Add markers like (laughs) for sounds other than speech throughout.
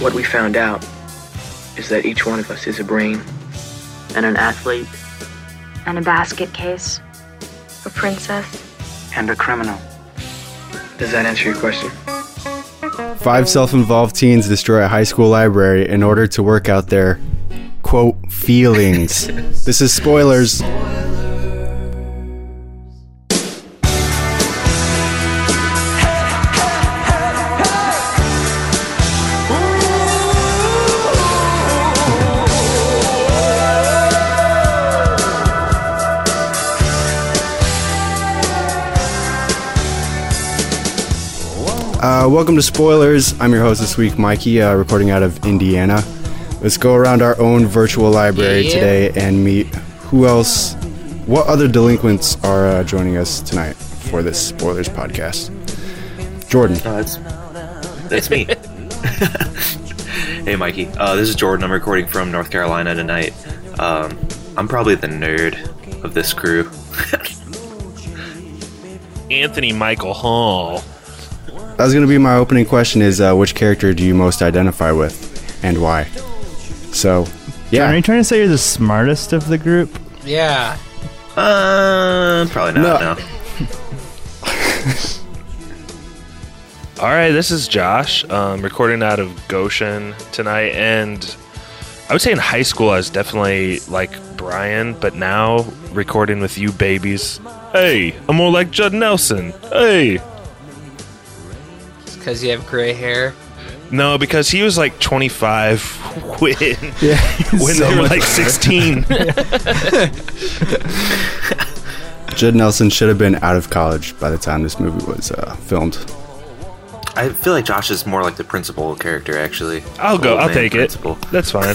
What we found out is that each one of us is a brain and an athlete and a basket case, a princess, and a criminal. Does that answer your question? Five self involved teens destroy a high school library in order to work out their, quote, feelings. this is spoilers. Uh, welcome to Spoilers. I'm your host this week, Mikey, uh, recording out of Indiana. Let's go around our own virtual library Yeah. today and meet who else, what other delinquents are uh, joining us tonight for this Spoilers podcast. Jordan. No, that's that's me. (laughs) hey, Mikey. Uh, this is Jordan. I'm recording from North Carolina tonight. Um, I'm probably the nerd of this crew. (laughs) Anthony Michael Hall. That was going to be my opening question is uh, which character do you most identify with and why? So, yeah. Are you trying to say you're the smartest of the group? Yeah. Uh, probably not. No. (laughs) All right, this is Josh, um, recording out of Goshen tonight, and I would say in high school I was definitely like Brian, but now recording with you babies. Hey, I'm more like Judd Nelson. Hey, Because you have gray hair. no, because he was like 25 (laughs) when Yeah, (laughs) when so they were like better. 16. (laughs) Judd Nelson should have been out of college by the time this movie was uh, filmed. I feel like Josh is more like the principal character, actually. I'll go. I'll take principal. it. That's fine.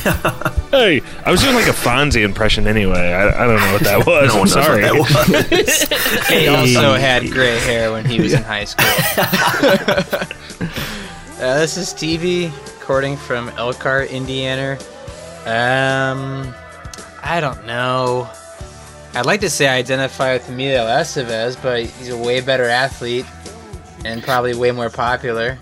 hey, I was doing like a Fonzie impression anyway. I, I don't know what that was. No I'm one knows what sorry. that was. He also had gray hair when he was in high school. Uh, this is Stevie, recording from Elkhart, Indiana. Um, I don't know. I'd like to say I identify with Emilio Estevez, but he's a way better athlete and probably way more popular.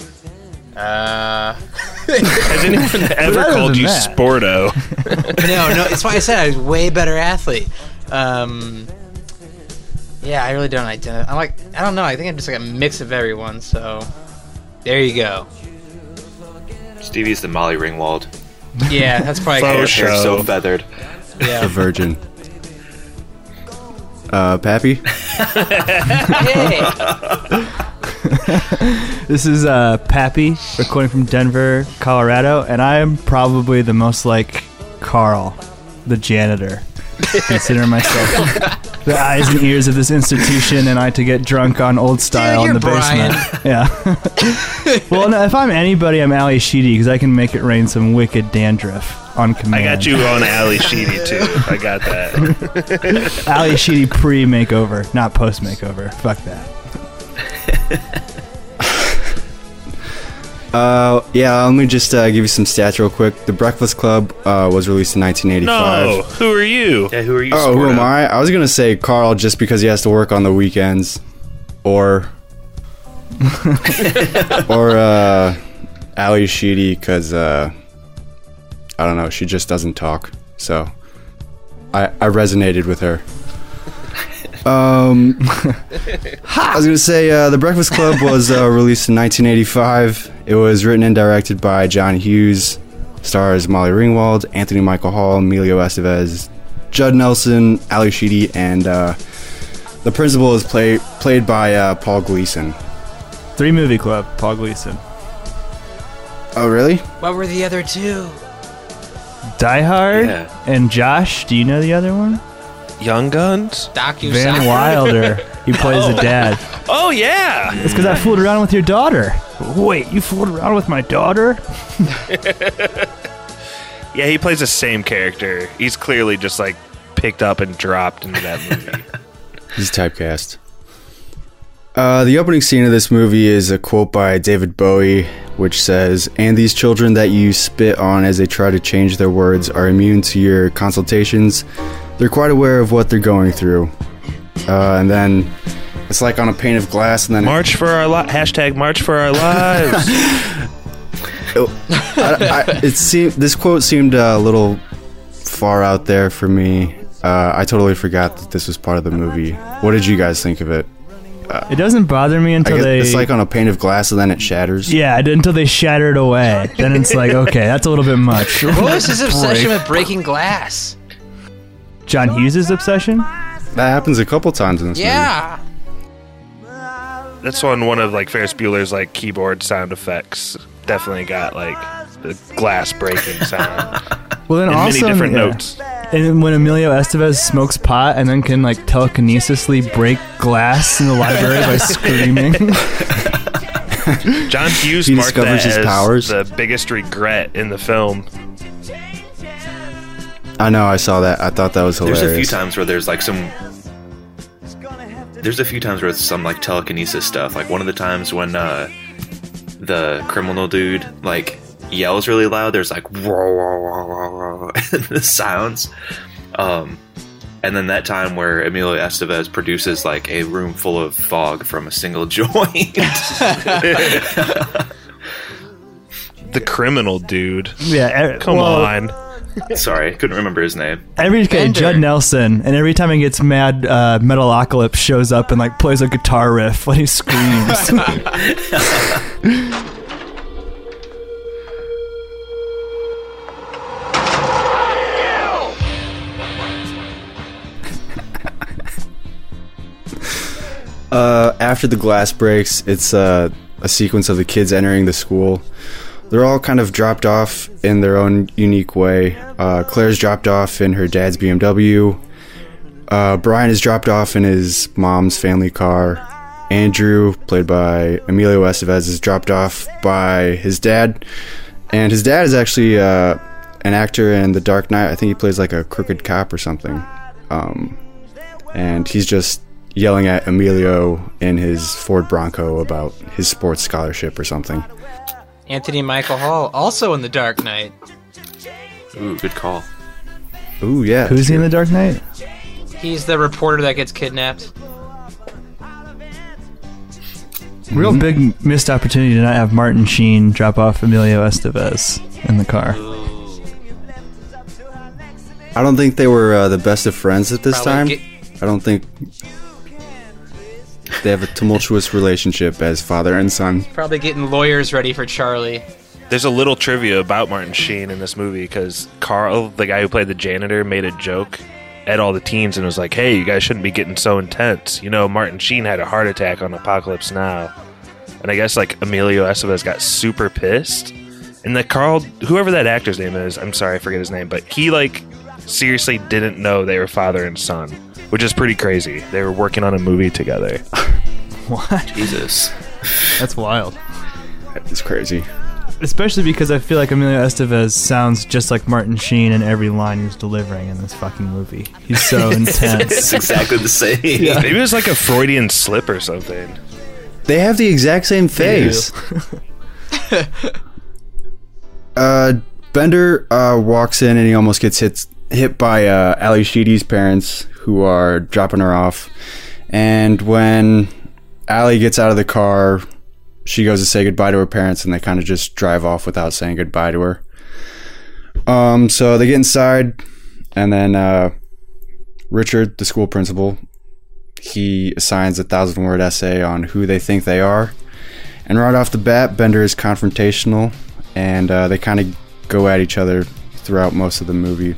Uh, (laughs) Has anyone ever called you that. Sporto? (laughs) no, no, it's why I said I was way better athlete. Um, yeah, I really don't identify. I'm like, I don't know. I think I'm just like a mix of everyone. So there you go. Stevie's the Molly Ringwald. Yeah, that's probably Faux good. Hair so feathered. The Yeah. Virgin. Uh, Pappy? (laughs) (laughs) This is uh, Pappy, recording from Denver, Colorado, and I am probably the most like Carl, the janitor. Consider myself the eyes and ears of this institution, and I to get drunk on old style in you're the basement. Yeah. (laughs) well, no, if I'm anybody, I'm Ali Sheedy because I can make it rain some wicked dandruff on command. I got you on Ali Sheedy too. I got that. (laughs) Ali Sheedy pre makeover, not post makeover. Fuck that. (laughs) Uh, yeah, let me just uh, give you some stats real quick. The Breakfast Club uh, was released in 1985. No, who are you? Yeah, who are you? Oh, who am I? I was gonna say Carl just because he has to work on the weekends, or (laughs) or uh, Ali Sheedy because uh, I don't know, she just doesn't talk. So I I resonated with her. Um, (laughs) I was gonna say uh, the Breakfast Club was uh, (laughs) released in 1985. It was written and directed by John Hughes. Stars Molly Ringwald, Anthony Michael Hall, Emilio Estevez, Judd Nelson, Ali Sheedy, and uh, the principal is play, played by uh, Paul Gleason. Three Movie Club, Paul Gleason. Oh, really? what were the other two? Die Hard Yeah. and Josh. Do you know the other one? Young Guns? Docu Van Wilder. (laughs) He plays the dad. Oh yeah. It's because I fooled around with your daughter. Wait, you fooled around with my daughter? (laughs) Yeah, he plays the same character. He's clearly just like picked up and dropped into that movie. (laughs) He's typecast. Uh, the opening scene of this movie is a quote by David Bowie, which says, And these children that you spit on as they try to change their words are immune to your consultations. They're quite aware of what they're going through. Uh, and then it's like on a pane of glass, and then March for our li- hashtag March for our lives. (laughs) I, I, it seemed this quote seemed uh, a little far out there for me. Uh, I totally forgot that this was part of the movie. What did you guys think of it? It doesn't bother me until they. it's like on a pane of glass and then it shatters. yeah, until they shatter it away. Then it's like, okay, that's a little bit much. What was his (laughs) obsession with breaking glass? John Hughes' obsession? That happens a couple times in this Yeah. That's on one of like Ferris Bueller's like keyboard sound effects. Definitely got like the glass breaking (laughs) sound Well, then in many also different yeah. notes. And then when Emilio Estevez smokes pot and then can like telekinesisly break glass in the library by (laughs) screaming. John Hughes He marked that discovers his as powers. the biggest regret in the film. Movie. I know. I saw that. I thought that was hilarious. There's a few times where there's like some. There's a few times where it's some like telekinesis stuff. Like one of the times when uh, the criminal dude like yells really loud. There's like whoa, whoa, whoa, whoa, whoa, the sounds. Um, and then that time where Emilio Estevez produces like a room full of fog from a single (laughs) joint. (laughs) The criminal dude. yeah, e- Come well, on. Sorry, couldn't remember his name. Every okay, Bender. Judd Nelson, and every time he gets mad, uh, Metalocalypse shows up and like plays a guitar riff when he screams. (laughs) Uh, after the glass breaks, it's uh, a sequence of the kids entering the school. They're all kind of dropped off in their own unique way. Uh, Claire's dropped off in her dad's BMW. Uh, Brian is dropped off in his mom's family car. Andrew, played by Emilio Estevez, is dropped off by his dad. And his dad is actually uh, an actor in The Dark Knight. I think he plays like a crooked cop or something. Um, and he's just yelling at Emilio in his Ford Bronco about his sports scholarship or something. Anthony Michael Hall, also in The Dark Knight. Ooh, good call. Ooh, yeah. Who's he in the Dark Knight? He's the reporter that gets kidnapped. Real big missed opportunity to not have Martin Sheen drop off Emilio Estevez in the car. I don't think they were uh, the best of friends at this Probably time. get- I don't think they have a tumultuous relationship as father and son. Probably getting lawyers ready for Charlie. There's a little trivia about Martin Sheen in this movie because Carl, the guy who played the janitor, made a joke at all the teens and was like, "Hey, you guys shouldn't be getting so intense." You know, Martin Sheen had a heart attack on Apocalypse Now, and I guess like Emilio Estevez got super pissed, and the Carl, whoever that actor's name is, I'm sorry, I forget his name, but he like seriously didn't know they were father and son, which is pretty crazy. They were working on a movie together. (laughs) What? Jesus. That's wild. It's crazy. Especially because I feel like Emilio Estevez sounds just like Martin Sheen in every line he's delivering in this fucking movie. He's so (laughs) intense. it's intense. exactly the same. Maybe it was like a Freudian slip or something. They have the exact same face. (laughs) uh, Bender uh, walks in and he almost gets hit hit by uh, Ali Sheedy's parents, who are dropping her off. And when Ali gets out of the car, she goes to say goodbye to her parents, and they kind of just drive off without saying goodbye to her. Um, so they get inside, and then uh, Richard, the school principal, he assigns a thousand word essay on who they think they are. And right off the bat, Bender is confrontational, and uh, they kind of go at each other throughout most of the movie.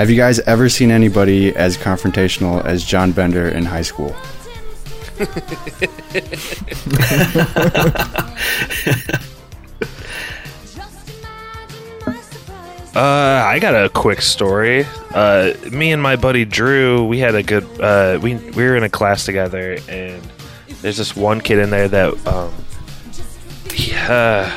Have you guys ever seen anybody as confrontational as John Bender in high school? (laughs) Uh, I got a quick story. Uh, me and my buddy Drew, we had a good. Uh, we we were in a class together, and there's this one kid in there that um, he, uh,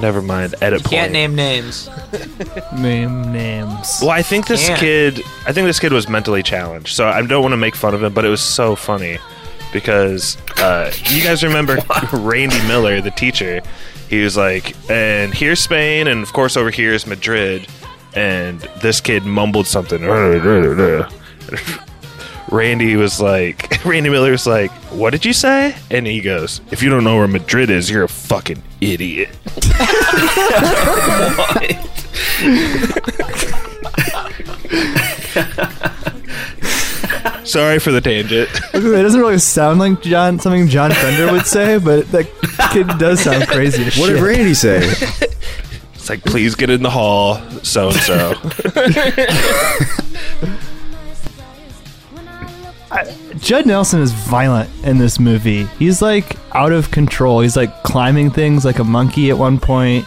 never mind. Edit point. Can't name names. (laughs) Name names. Well, I think this Can't. kid. I think this kid was mentally challenged, so I don't want to make fun of him, but it was so funny because uh, you guys remember (laughs) (laughs) Randy Miller, the teacher. He was like, "And here's Spain, and of course over here is Madrid." And this kid mumbled something. Randy was like, (laughs) Randy Miller was like, "What did you say?" And he goes, "If you don't know where Madrid is, you're a fucking idiot." (laughs) Sorry for the tangent. It doesn't really sound like John something John Bender would say, but that kid does sound crazy as What shit. did Randy say? It's like, please get in the hall, so and so. Judd Nelson is violent in this movie. He's like out of control. He's like climbing things like a monkey at one point.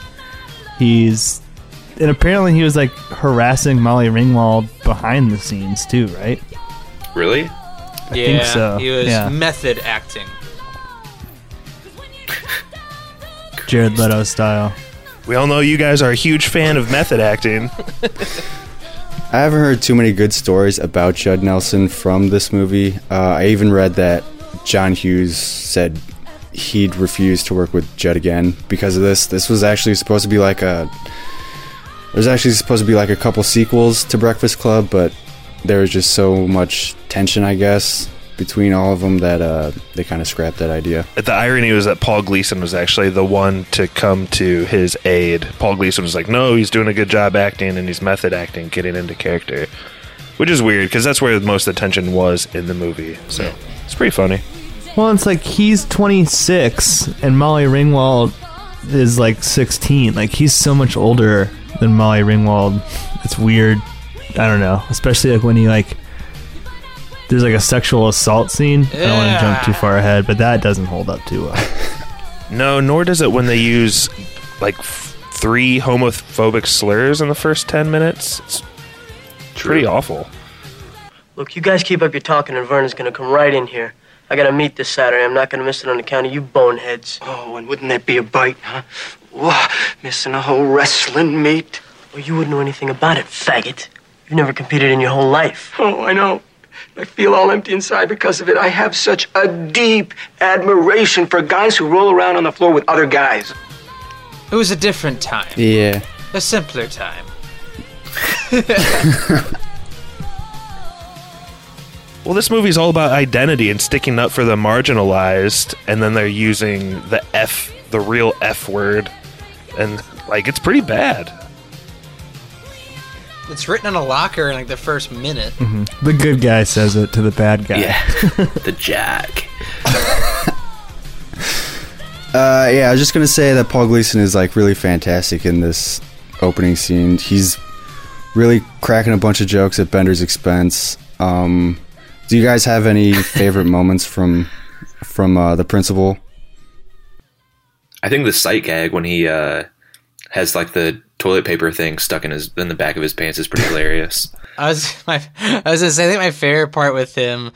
He's and apparently he was like harassing Molly Ringwald behind the scenes too, right? Really? yeah, think so, he was yeah. method acting. Jared Leto style. We all know you guys are a huge fan of method acting. (laughs) I haven't heard too many good stories about Judd Nelson from this movie. Uh, I even read that John Hughes said he'd refuse to work with Judd again because of this. This was actually supposed to be like a. There's actually supposed to be like a couple sequels to Breakfast Club, but there was just so much tension, I guess, between all of them that uh, they kind of scrapped that idea. The irony was that Paul Gleason was actually the one to come to his aid. Paul Gleason was like, "No, he's doing a good job acting, and he's method acting, getting into character," which is weird because that's where most of the tension was in the movie. So it's pretty funny. Well, it's like he's 26 and Molly Ringwald is like 16. Like he's so much older than Molly Ringwald. It's weird. I don't know, especially like when he like there's like a sexual assault scene. I don't want to jump too far ahead, but that doesn't hold up too well. (laughs) No, nor does it when they use like f- three homophobic slurs in the first ten minutes. It's pretty awful. Look, you guys keep up your talking, and Vernon's gonna come right in here. I got a meet this Saturday. I'm not gonna miss it on account of you boneheads. Oh, and wouldn't that be a bite, huh? Whoa, missing a whole wrestling meet. Well, you wouldn't know anything about it, faggot. You've never competed in your whole life. Oh, I know. I feel all empty inside because of it. I have such a deep admiration for guys who roll around on the floor with other guys. It was a different time, Yeah. a simpler time. (laughs) Well, this movie's all about identity and sticking up for the marginalized, and then they're using the F, the real F word, and like it's pretty bad. It's written on a locker in like the first minute. the good guy says it to the bad guy. Yeah. (laughs) the Jack. (laughs) Uh, yeah, I was just gonna say that Paul Gleason is like really fantastic in this opening scene. He's really cracking a bunch of jokes at Bender's expense. Um, do you guys have any (laughs) favorite moments from from uh, the principal? I think the sight gag when he uh, has like the toilet paper thing stuck in his in the back of his pants is pretty hilarious. (laughs) I was my I was gonna say I think my favorite part with him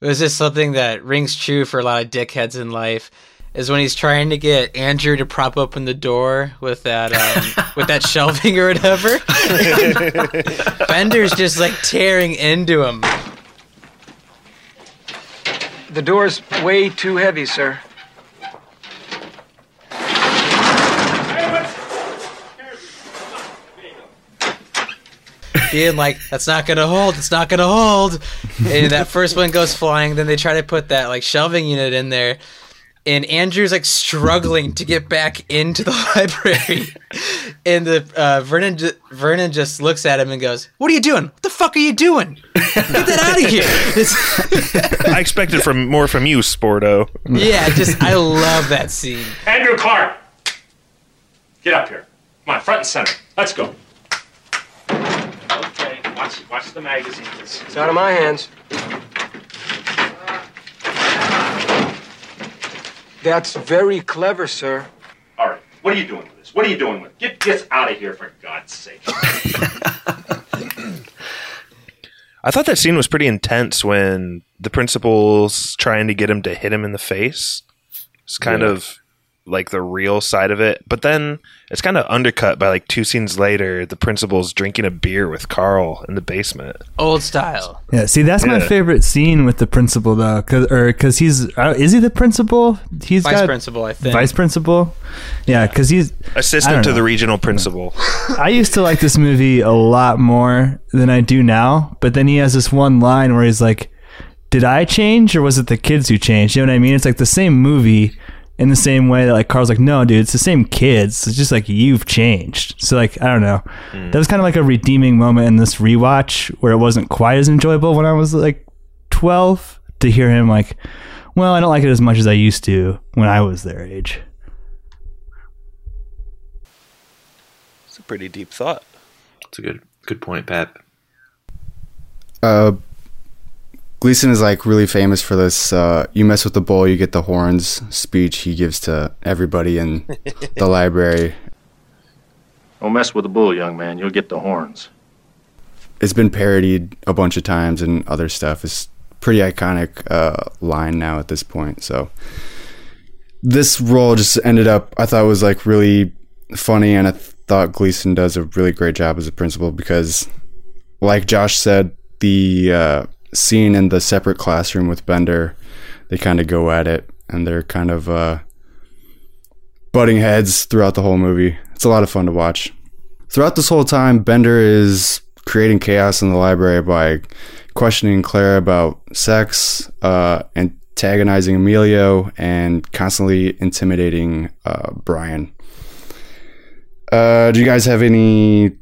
was just something that rings true for a lot of dickheads in life is when he's trying to get Andrew to prop open the door with that um, (laughs) with that shelving or whatever. (laughs) Bender's just like tearing into him. The door's way too heavy, sir. Being like, "That's not gonna hold. It's not gonna hold." And that first one goes flying. Then they try to put that like shelving unit in there, and Andrew's like struggling to get back into the (laughs) library. And the uh, Vernon ju- Vernon just looks at him and goes, "What are you doing? What the fuck are you doing? Get that out of here!" It's, I expected from more from you, Sporto. yeah, just I love that scene. Andrew Clark! Get up here. Come on, front and center. Let's go. Okay, watch, watch the magazines. It's out of my hands. That's very clever, sir. All right, what are you doing with this? What are you doing with it? Get this out of here, for God's sake. (laughs) I thought that scene was pretty intense when the principal's trying to get him to hit him in the face. It's kind Yeah. of like the real side of it, but then it's kind of undercut by like two scenes later. The principal's drinking a beer with Carl in the basement. Old style. Yeah, see, that's my favorite scene with the principal, though, cause or because he's uh, is he the principal? He's Vice got principal, I think. vice principal. Yeah, because he's Assistant to know. the regional principal. I used to like this movie a lot more than I do now, but then he has this one line where he's like, did I change or was it the kids who changed? You know what I mean? It's like the same movie in the same way that like Carl's like, no, dude, it's the same kids. It's just like you've changed. So like, I don't know. That was kind of like a redeeming moment in this rewatch where it wasn't quite as enjoyable when I was like 12 to hear him like, well, I don't like it as much as I used to when I was their age. It's a pretty deep thought. It's a good good point, Pat. Uh, Gleason is like really famous for this. Uh, you mess with the bull, you get the horns speech he gives to everybody in the (laughs) library. Don't mess with the bull, young man. You'll get the horns. It's been parodied a bunch of times and other stuff. It's pretty iconic uh, line now at this point. So this role just ended up. I thought was like really funny, and I thought Gleason does a really great job as a principal because, like Josh said, the uh, scene in the separate classroom with Bender, they kind of go at it, and they're kind of uh, butting heads throughout the whole movie. It's a lot of fun to watch. Throughout this whole time, Bender is creating chaos in the library by questioning Claire about sex, uh, antagonizing Emilio, and constantly intimidating uh, Brian. Uh, do you guys have any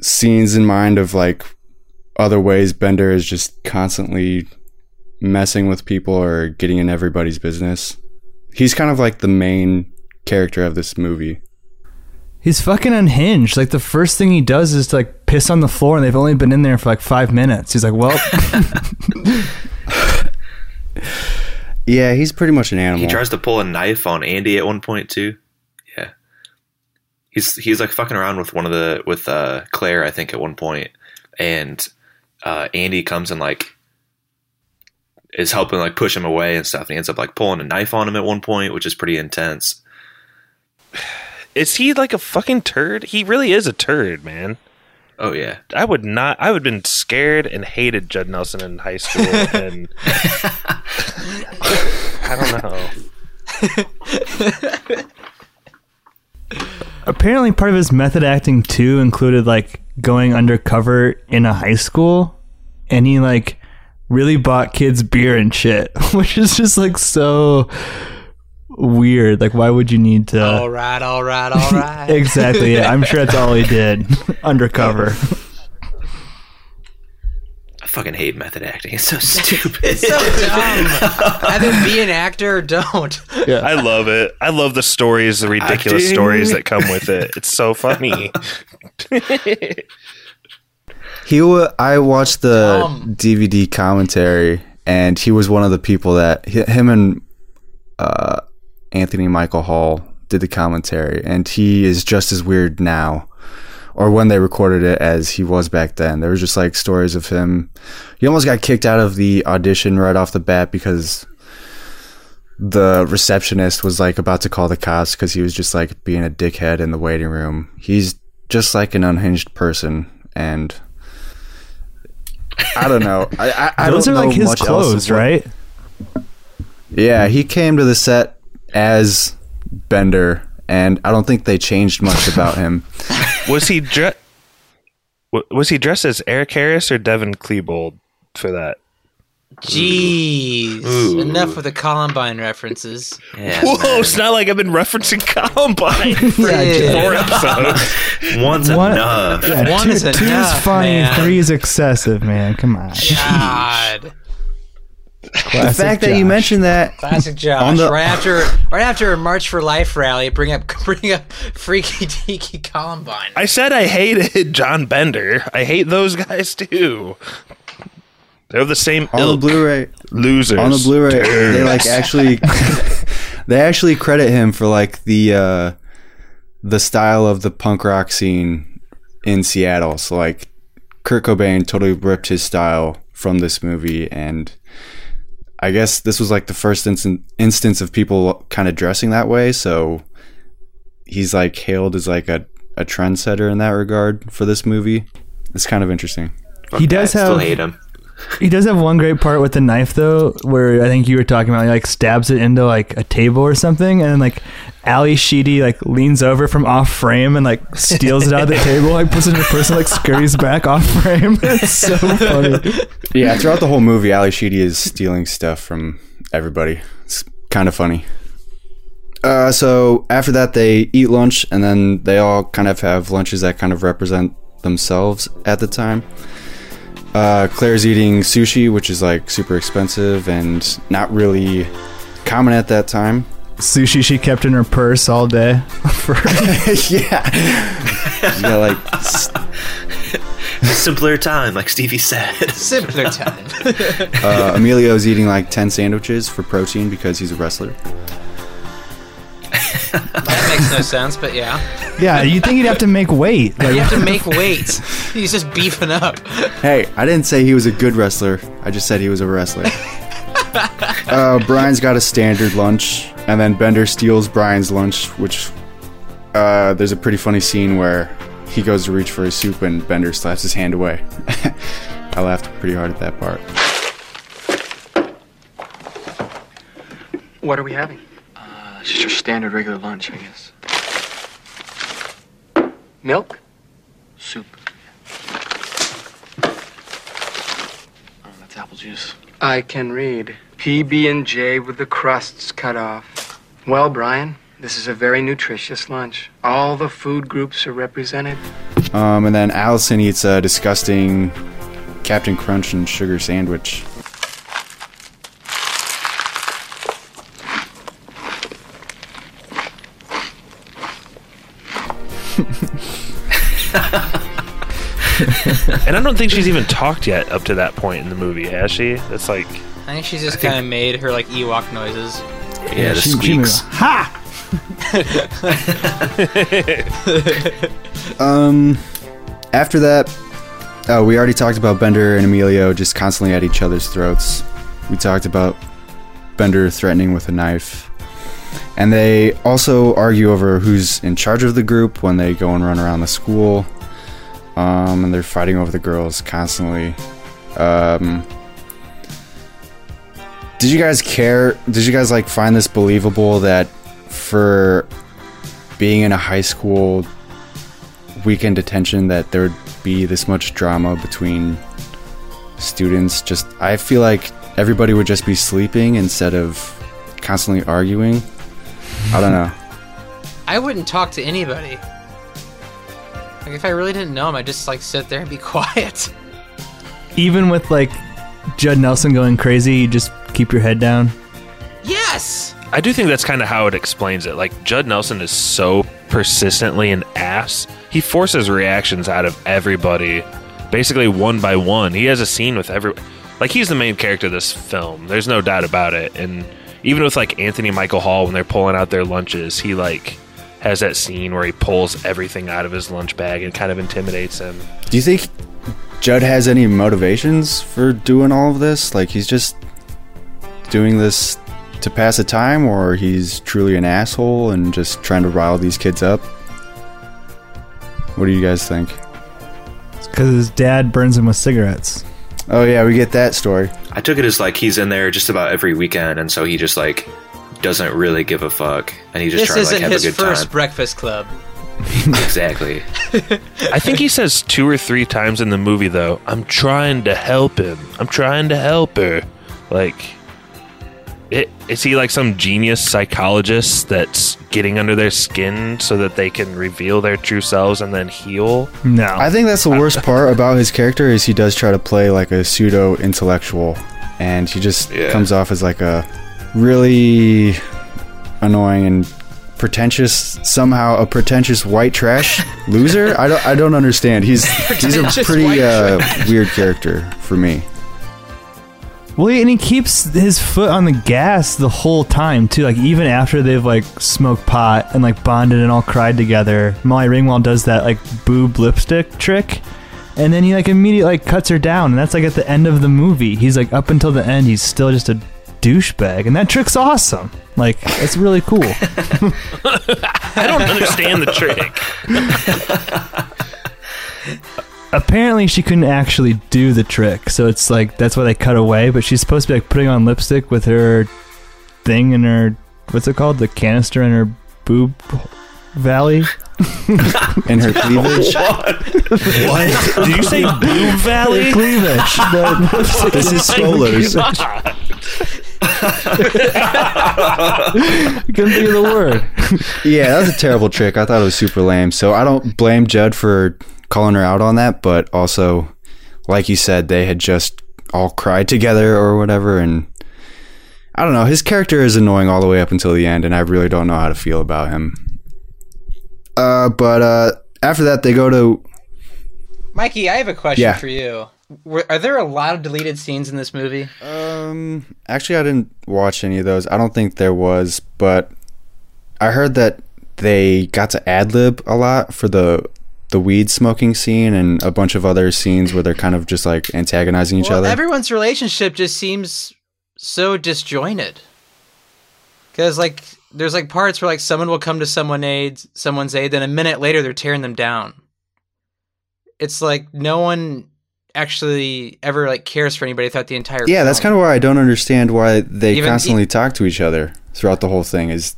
scenes in mind of like other ways Bender is just constantly messing with people or getting in everybody's business? He's kind of like the main character of this movie. He's fucking unhinged. Like the first thing he does is to like piss on the floor, and they've only been in there for like five minutes. He's like, "Well, (laughs) Yeah, he's pretty much an animal. He tries to pull a knife on Andy at one point too. Yeah, he's he's like fucking around with one of the with uh, Claire, I think, at one point, and uh, Andy comes and like is helping like push him away and stuff. And he ends up like pulling a knife on him at one point, which is pretty intense. (sighs) Is he like a fucking turd? He really is a turd, man. Oh yeah, I would not. I would have been scared and hated Judd Nelson in high school, (laughs) and I don't know. (laughs) apparently part of his method acting too included like going undercover in a high school and he like really bought kids beer and shit (laughs) which is just like so weird like why would you need to all right, all right, all (laughs) right. exactly yeah i'm sure that's all he did (laughs) undercover I fucking hate method acting. It's so stupid. It's so dumb. Either be an actor or don't. Yeah, I love it. I love the stories, the ridiculous Acting. stories that come with it. It's so funny. He, wa I watched the Dumb. DVD commentary, and he was one of the people that him and uh, Anthony Michael Hall did the commentary, and he is just as weird now, or when they recorded it, as he was back then. There was just like stories of him. He almost got kicked out of the audition right off the bat because the receptionist was like about to call the cops because he was just like being a dickhead in the waiting room. He's just like an unhinged person, and I don't know. I, I, I those don't are like know his much else clothes right Yeah, he came to the set as Bender, and I don't think they changed much about him. (laughs) was he dressed? Was he dressed as Eric Harris or Devin Klebold for that? Jeez. Ooh. Enough with the Columbine references. Yeah, Whoa! man. It's not like I've been referencing Columbine for Yeah, four episodes. One's One- enough. yeah, One two, is two's enough, funny man. three is excessive man come on God. the fact that you mentioned that Classic Josh. The- right after right after a March for Life rally, bring up (laughs) bring up freaky deaky Columbine. I said I hated John Bender. I hate those guys too. They're the same on the. Blu-ray, losers. on the Blu-ray, they like actually, (laughs) they actually credit him for like the uh, the style of the punk rock scene in Seattle. So like, Kurt Cobain totally ripped his style from this movie, and I guess this was like the first instant instance of people kind of dressing that way. So he's like hailed as like a a trendsetter in that regard for this movie. It's kind of interesting. Fuck He that, does Still have- hate him. He does have one great part with the knife though, where I think you were talking about. He like stabs it into like a table or something, and then like Ali Sheedy like leans over from off frame and like steals it out of the table, like puts it in purse and like scurries back off frame. (laughs) It's so funny. Yeah, throughout the whole movie, Ali Sheedy is stealing stuff from everybody. It's kind of funny. Uh, so after that, they eat lunch, and then they all kind of have lunches that kind of represent themselves at the time. Uh, Claire's eating sushi, which is like super expensive and not really common at that time. Sushi she kept in her purse all day. (laughs) For (laughs) yeah, She's got like s- (laughs) Simpler time, like Stevie said. Simpler time. uh, Emilio's eating like ten sandwiches for protein because he's a wrestler. That makes no sense, but yeah. yeah, you think he'd have to make weight? Like, you have to make (laughs) weight. He's just beefing up. Hey, I didn't say he was a good wrestler. I just said he was a wrestler. (laughs) uh, Brian's got a standard lunch, and then Bender steals Brian's lunch, which uh, there's a pretty funny scene where he goes to reach for his soup and Bender slaps his hand away. (laughs) I laughed pretty hard at that part. What are we having? Uh, just your standard regular lunch, I guess. Milk? Soup. Oh, that's apple juice. I can read. PB and J with the crusts cut off. Well, Brian, this is a very nutritious lunch. All the food groups are represented. Um, and then Allison eats a disgusting Captain Crunch and sugar sandwich. (laughs) and I don't think she's even talked yet up to that point in the movie, has she? It's like I think she's just kind of made her like Ewok noises. Yeah, the she- she squeaks. Ha! (laughs) Um, after that, oh, we already talked about Bender and Emilio just constantly at each other's throats. We talked about Bender threatening with a knife. And they also argue over who's in charge of the group when they go and run around the school. Um, and they're fighting over the girls constantly. Um, did you guys care? Did you guys like find this believable that for being in a high school weekend detention that there would be this much drama between students just i feel like everybody would just be sleeping instead of constantly arguing i don't know I wouldn't talk to anybody. Like if I really didn't know him, I'd just like sit there and be (laughs) quiet. Even with like Judd Nelson going crazy, you just keep your head down. Yes. I do think that's kind of how it explains it. Like Judd Nelson is so persistently an ass. He forces reactions out of everybody, basically one by one. He has a scene with every, like he's the main character of this film. There's no doubt about it. And even with like Anthony Michael Hall when they're pulling out their lunches, he like has that scene where he pulls everything out of his lunch bag and kind of intimidates him. do you think judd has any motivations for doing all of this like he's just doing this to pass the time or he's truly an asshole and just trying to rile these kids up what do you guys think Because his dad burns him with cigarettes. Oh yeah we get that story I took it as like he's in there just about every weekend, and so he just like doesn't really give a fuck, and he just this tries to isn't like have a his good first time. Breakfast Club. (laughs) (laughs) exactly. I think he says two or three times in the movie though, I'm trying to help him. I'm trying to help her. Like it, is he like some genius psychologist that's getting under their skin so that they can reveal their true selves and then heal? No. I think that's the worst part about his character is he does try to play like a pseudo intellectual, and he just Yeah. comes off as like a really annoying and pretentious somehow a pretentious white trash loser. I don't I don't understand. He's he's a pretty uh, weird character for me. Well, and he keeps his foot on the gas the whole time too. Like even after they've like smoked pot and like bonded and all cried together, Molly Ringwald does that like boob lipstick trick, and then he like immediately like cuts her down, and that's like at the end of the movie. He's like up until the end, he's still just a douchebag, and that trick's awesome. Like it's really cool. (laughs) I don't understand the trick. (laughs) apparently she couldn't actually do the trick, so it's like that's why they cut away. But she's supposed to be like putting on lipstick with her thing in her what's it called? The canister in her boob valley. (laughs) in her cleavage. (laughs) What? Did you say (laughs) boob valley? cleavage. The- This is my spoilers. God. Couldn't think of the word. Yeah, that was a terrible trick. I thought it was super lame. So I don't blame Judd for calling her out on that, but also, like you said, they had just all cried together or whatever, and I don't know. His character is annoying all the way up until the end, and I really don't know how to feel about him. Uh, but uh, after that, they go to Mikey, I have a question Yeah. for you. Were, are there a lot of deleted scenes in this movie? Um, actually, I didn't watch any of those. I don't think there was, but I heard that they got to ad lib a lot for the the weed smoking scene and a bunch of other scenes where they're kind of just like antagonizing each well, other. everyone's relationship just seems so disjointed. Because like, there's like parts where like someone will come to someone aid, someone's aid, then a minute later they're tearing them down. It's like no one actually ever like cares for anybody throughout the entire. yeah, that's kind of why I don't understand why they Even- constantly talk to each other throughout the whole thing. Is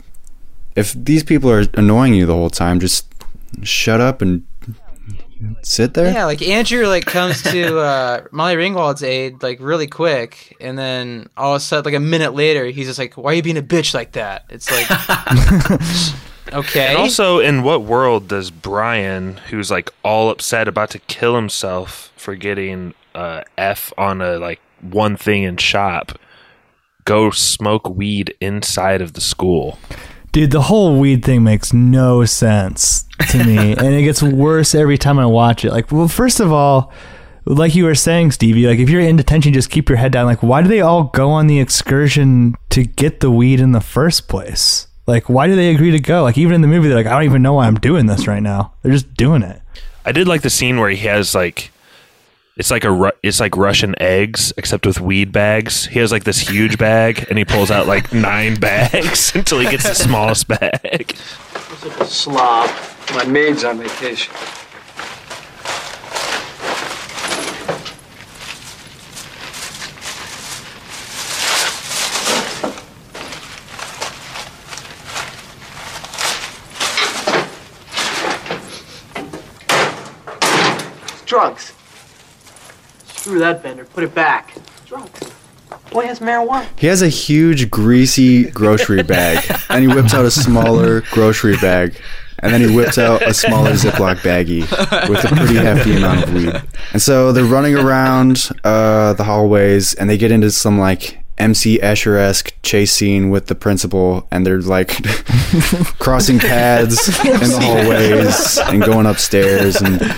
if these people are annoying you the whole time, just shut up and sit there. Yeah, like Andrew like comes to (laughs) uh, Molly Ringwald's aid like really quick, and then all of a sudden, like a minute later, he's just like, "Why are you being a bitch like that?" It's like, (laughs) okay. And also, in what world does Brian, who's like all upset about to kill himself for getting uh, F on a like one thing in shop, go smoke weed inside of the school? Dude, the whole weed thing makes no sense to me, (laughs) and it gets worse every time I watch it. Like, well, first of all, like you were saying, Stevie, like if you're in detention, just keep your head down. Like, why do they all go on the excursion to get the weed in the first place? Like, why do they agree to go? Like, even in the movie, they're like, I don't even know why I'm doing this right now. They're just doing it. I did like the scene where he has like it's like a it's like Russian eggs except with weed bags. He has like this huge bag and he pulls out like nine (laughs) bags (laughs) until he gets the smallest bag. Such a slob. My maid's on vacation. Drugs. Screw that Bender. Put it back. Drugs. Boy has marijuana. He has a huge greasy grocery bag, and he whips out a smaller grocery bag, and then he whips out a smaller Ziploc baggie with a pretty hefty amount of weed. And so they're running around uh, the hallways, and they get into some like MC Escher esque chase scene with the principal, and they're like (laughs) crossing paths in the (laughs) hallways and going upstairs and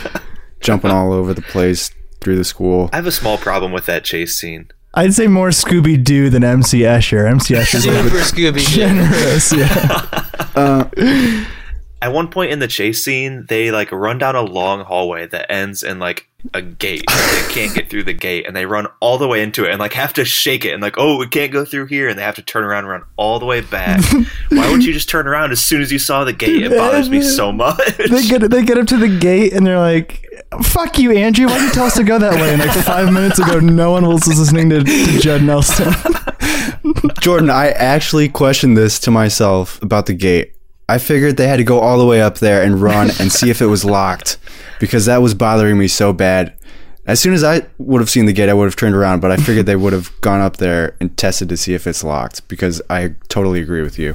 jumping all over the place through the school. I have a small problem with that chase scene. I'd say more Scooby Doo than MC Escher. MC Escher's a little Super bit Scooby. generous. Yeah. (laughs) Uh, At one point in the chase scene, they like run down a long hallway that ends in like a gate. they can't get through the gate, and they run all the way into it, and like have to shake it, and like, oh, we can't go through here, and they have to turn around and run all the way back. (laughs) Why would you just turn around as soon as you saw the gate? It bothers me so (laughs) much. they get they get up to the gate and they're like, "Fuck you, Andrew! Why did you tell us to go that way?" And like five minutes ago, no one was listening to, to Judd Nelson. (laughs) Jordan, I actually questioned this to myself about the gate. I figured they had to go all the way up there and run and see if it was locked because that was bothering me so bad. As soon as I would have seen the gate, I would have turned around, but I figured they would have gone up there and tested to see if it's locked because I totally agree with you.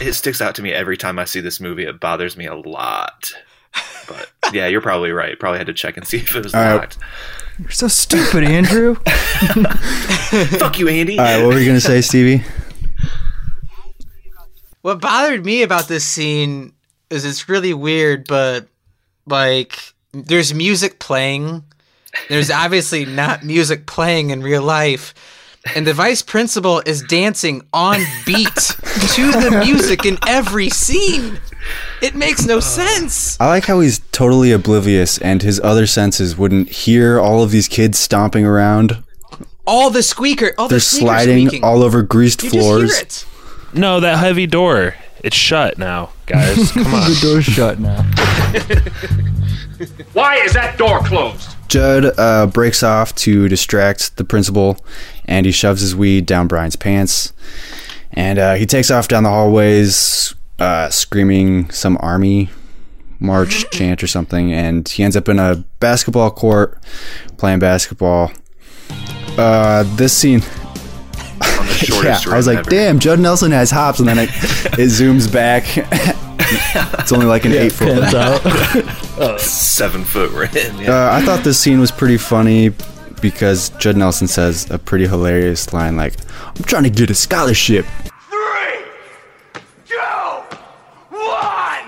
it sticks out to me every time I see this movie. It bothers me a lot. But yeah, you're probably right. Probably had to check and see if it was All right. locked. You're so stupid, Andrew. (laughs) Fuck you, Andy. All right, what were you going to say, Stevie? What bothered me about this scene is it's really weird, but like there's music playing. There's obviously not music playing in real life. And the vice principal is dancing on beat to the music in every scene. It makes no sense. I like how he's totally oblivious and his other senses wouldn't hear all of these kids stomping around. All the squeaker, all the They're squeaker sliding squeaking. all over greased you floors. just hear it. No, that heavy door. It's shut now, guys. (laughs) Come on. the door's shut now. (laughs) Why is that door closed? Judd uh, breaks off to distract the principal, and he shoves his weed down Brian's pants. And uh, he takes off down the hallways, uh, screaming some army march (laughs) chant or something. And he ends up in a basketball court playing basketball. Uh, this scene. (laughs) Yeah, I was like, ever. damn, Judd Nelson has hops, and then it, it (laughs) zooms back. it's only like an eight foot. pans out. Seven foot rim. Yeah. Uh, I thought this scene was pretty funny because Judd Nelson says a pretty hilarious line like, I'm trying to get a scholarship. Three, two, one.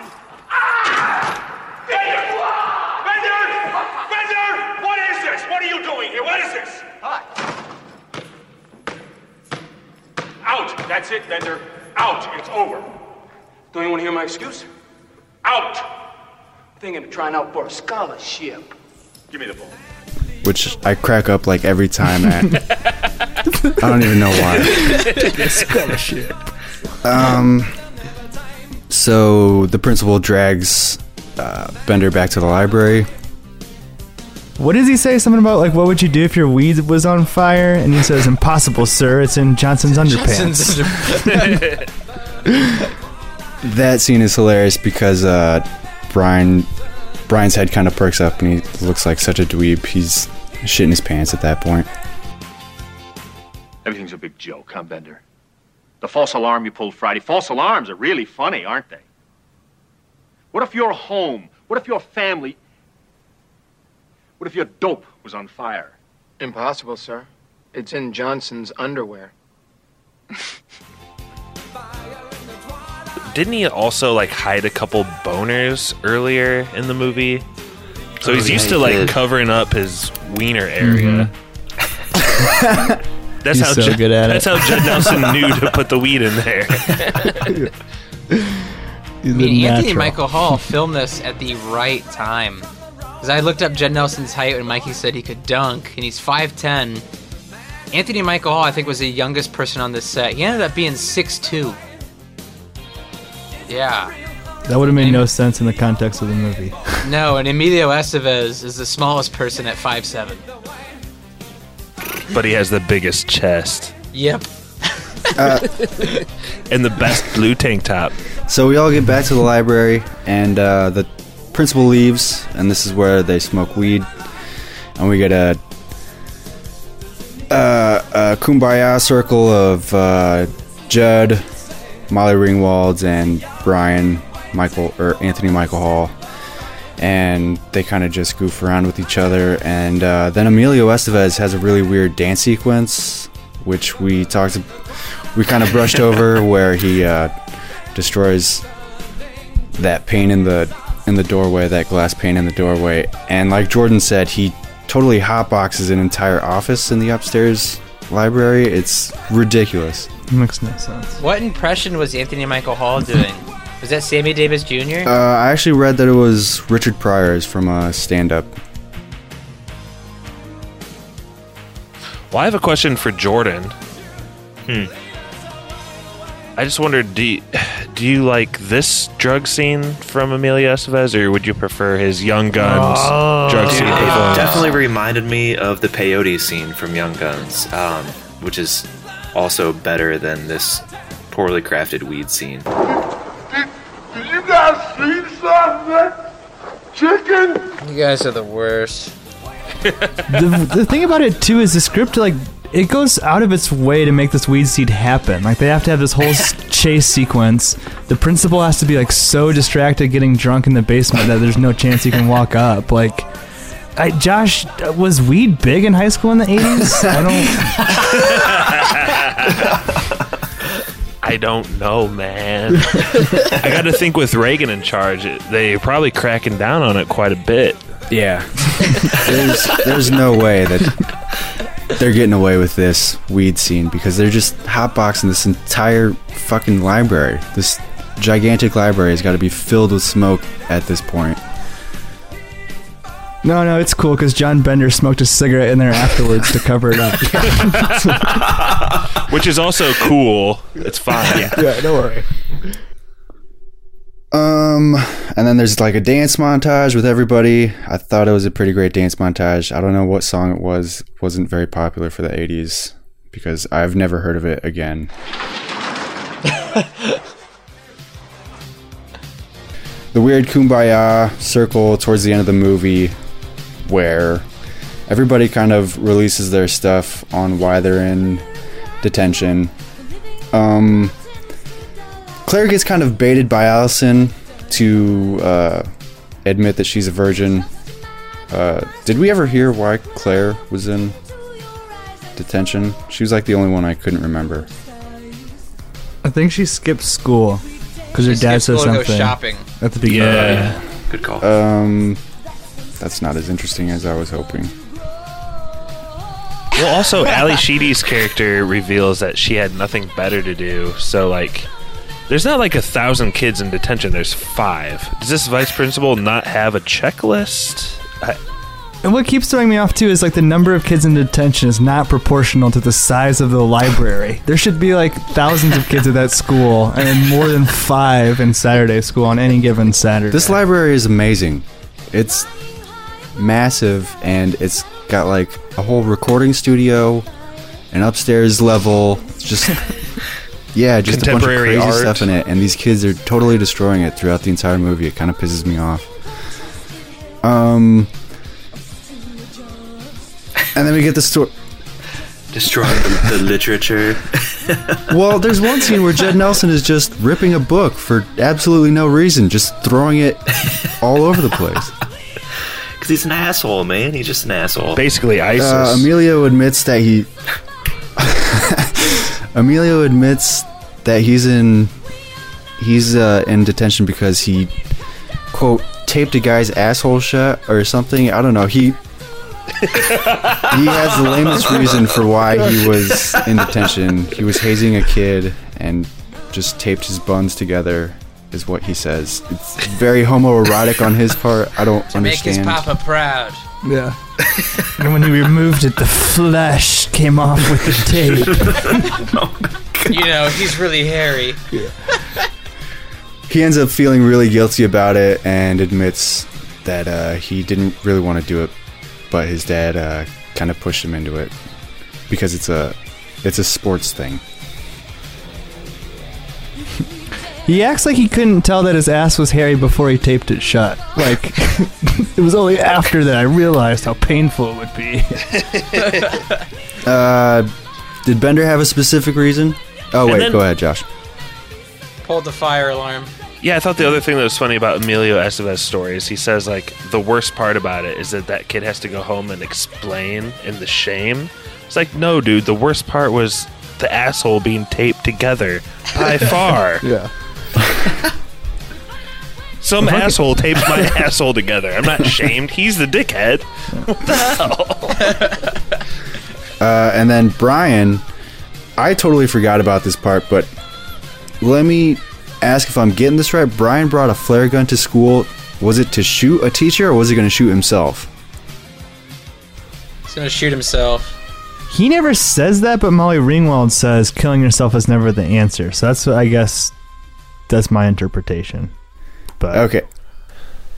Ah! Bender! Bender! Bender! What is this? What are you doing here? What is this? Out. That's it, Bender. Out. It's over. Don't you want to hear my excuse? Out. I'm thinking of trying out for a scholarship. Give me the ball. Which I crack up like every time at. I don't even know why. (laughs) Scholarship. Um, so the principal drags uh, Bender back to the library. What does he say? Something about like, what would you do if your weed was on fire? And he says, "Impossible, sir. It's in Johnson's underpants." (laughs) (laughs) That scene is hilarious because uh, Brian Brian's head kind of perks up and he looks like such a dweeb. He's shitting his pants at that point. Everything's a big joke, huh, Bender? The false alarm you pulled Friday. False alarms are really funny, aren't they? What if your home, what if your family, what if your dope was on fire? Impossible, sir. It's in Johnson's underwear. (laughs) Didn't he also like hide a couple boners earlier in the movie? So Oh, he's yeah, used he to like did. covering up his wiener area. Mm-hmm. (laughs) that's He's how so Judd, good at it. that's how Judd Nelson (laughs) knew to put the weed in there. He's I a mean, Anthony. Michael Hall (laughs) filmed this at the right time. Because I looked up Judd Nelson's height when Mikey said he could dunk, and he's 5'10. Anthony Michael Hall, I think, was the youngest person on this set. He ended up being 6'2. Yeah. That would have made no sense in the context of the movie. (laughs) No, and Emilio Estevez is the smallest person at 5'7. but he has the biggest chest Yep. (laughs) (laughs) and the best blue tank top. So we all get back to the library, and uh, the principal leaves, and this is where they smoke weed, and we get a, uh, a kumbaya circle of uh, Judd, Molly Ringwald, and Brian Michael or Anthony Michael Hall, and they kind of just goof around with each other, and uh, then Emilio Estevez has a really weird dance sequence, which we talked, we kind of brushed (laughs) over, where he. Uh, destroys that pane in the in the doorway, that glass pane in the doorway, and like Jordan said, he totally hotboxes an entire office in the upstairs library. It's ridiculous. Makes no sense. What impression was Anthony Michael Hall doing? Was that Sammy Davis Jr.? Uh, I actually read that it was Richard Pryor's from a stand-up. Well, I have a question for Jordan. Hmm. I just wondered, do you, (sighs) do you like this drug scene from Emilio Estevez, or would you prefer his Young Guns Oh. drug Dude, scene it definitely reminded me of the peyote scene from Young Guns, um, which is also better than this poorly crafted weed scene. Did you guys see something? Chicken? You guys are the worst. (laughs) the, the thing about it too is the script like it goes out of its way to make this weed seed happen. Like they have to have this whole (laughs) chase sequence. The principal has to be like so distracted getting drunk in the basement that there's no chance he can walk up. Like, I, Josh, uh, was weed big in high school in the '80s? (laughs) I don't. (laughs) I don't know, man. I got to think with Reagan in charge, it, they probably cracking down on it quite a bit. Yeah, there's there's no way that they're getting away with this weed scene because they're just hotboxing this entire fucking library. This gigantic library has got to be filled with smoke at this point. No, no, it's cool because John Bender smoked a cigarette in there afterwards to cover it up. (laughs) Which is also cool. It's fine. yeah, don't worry. Um, Um, and then there's like a dance montage with everybody. I thought it was a pretty great dance montage. I don't know what song it was. wasn't very popular for the '80s because I've never heard of it again. (laughs) the weird kumbaya circle towards the end of the movie where everybody kind of releases their stuff on why they're in detention. Um, Claire gets kind of baited by Allison to uh, admit that she's a virgin. Uh, did we ever hear why Claire was in detention? She was like the only one I couldn't remember. I think she skipped school because her dad skipped said to go something shopping. at the beginning. Yeah. Good call. Um, that's not as interesting as I was hoping. Well, also, (laughs) Ally Sheedy's character reveals that she had nothing better to do. So, like, there's not like a thousand kids in detention. There's five. Does this vice principal not have a checklist? I, And what keeps throwing me off too is like the number of kids in detention is not proportional to the size of the library. There should be like thousands of kids at that school and more than five in Saturday school on any given Saturday. This library is amazing. It's massive and it's got like a whole recording studio, an upstairs level. Just (laughs) yeah, just a bunch of crazy art. stuff in it, and these kids are totally destroying it throughout the entire movie. It kind of pisses me off. Um, and then we get the story. Destroying the, the literature. (laughs) Well, there's one scene where Judd Nelson is just ripping a book for absolutely no reason, just throwing it all over the place. (laughs) Because he's an asshole, man. He's just an asshole. basically, ISIS. Uh, Emilio admits that he. (laughs) Emilio admits that he's in. He's uh, in detention because he, quote, taped a guy's asshole shut or something. I don't know. He. he has the lamest reason for why he was in detention. He was hazing a kid and just taped his buns together, is what he says. It's very homoerotic on his part. I don't To make his papa proud. yeah. (laughs) and when he removed it, the flesh came off with the tape. (laughs) You know, he's really hairy. Yeah. he ends up feeling really guilty about it and admits that uh, he didn't really want to do it, but his dad uh, kind of pushed him into it because it's a it's a sports thing. He acts like he couldn't tell that his ass was hairy before he taped it shut. Like, (laughs) it was only after that I realized how painful it would be. (laughs) Uh, did Bender have a specific reason? Oh wait, then- go ahead, Josh. Pulled the fire alarm. Yeah, I thought the other thing that was funny about Emilio Estevez's story is he says like the worst part about it is that that kid has to go home and explain in the shame. It's like no, dude. The worst part was the asshole being taped together by (laughs) far. yeah. (laughs) Some asshole tapes my (laughs) asshole together. I'm not ashamed. He's the dickhead. (laughs) What the hell? Uh, and then Brian, I totally forgot about this part, but let me ask if I'm getting this right. Brian brought a flare gun to school. Was it to shoot a teacher or was he going to shoot himself? He's gonna shoot himself. He never says that, but Molly Ringwald says killing yourself is never the answer. So that's what I guess that's my interpretation. But Okay.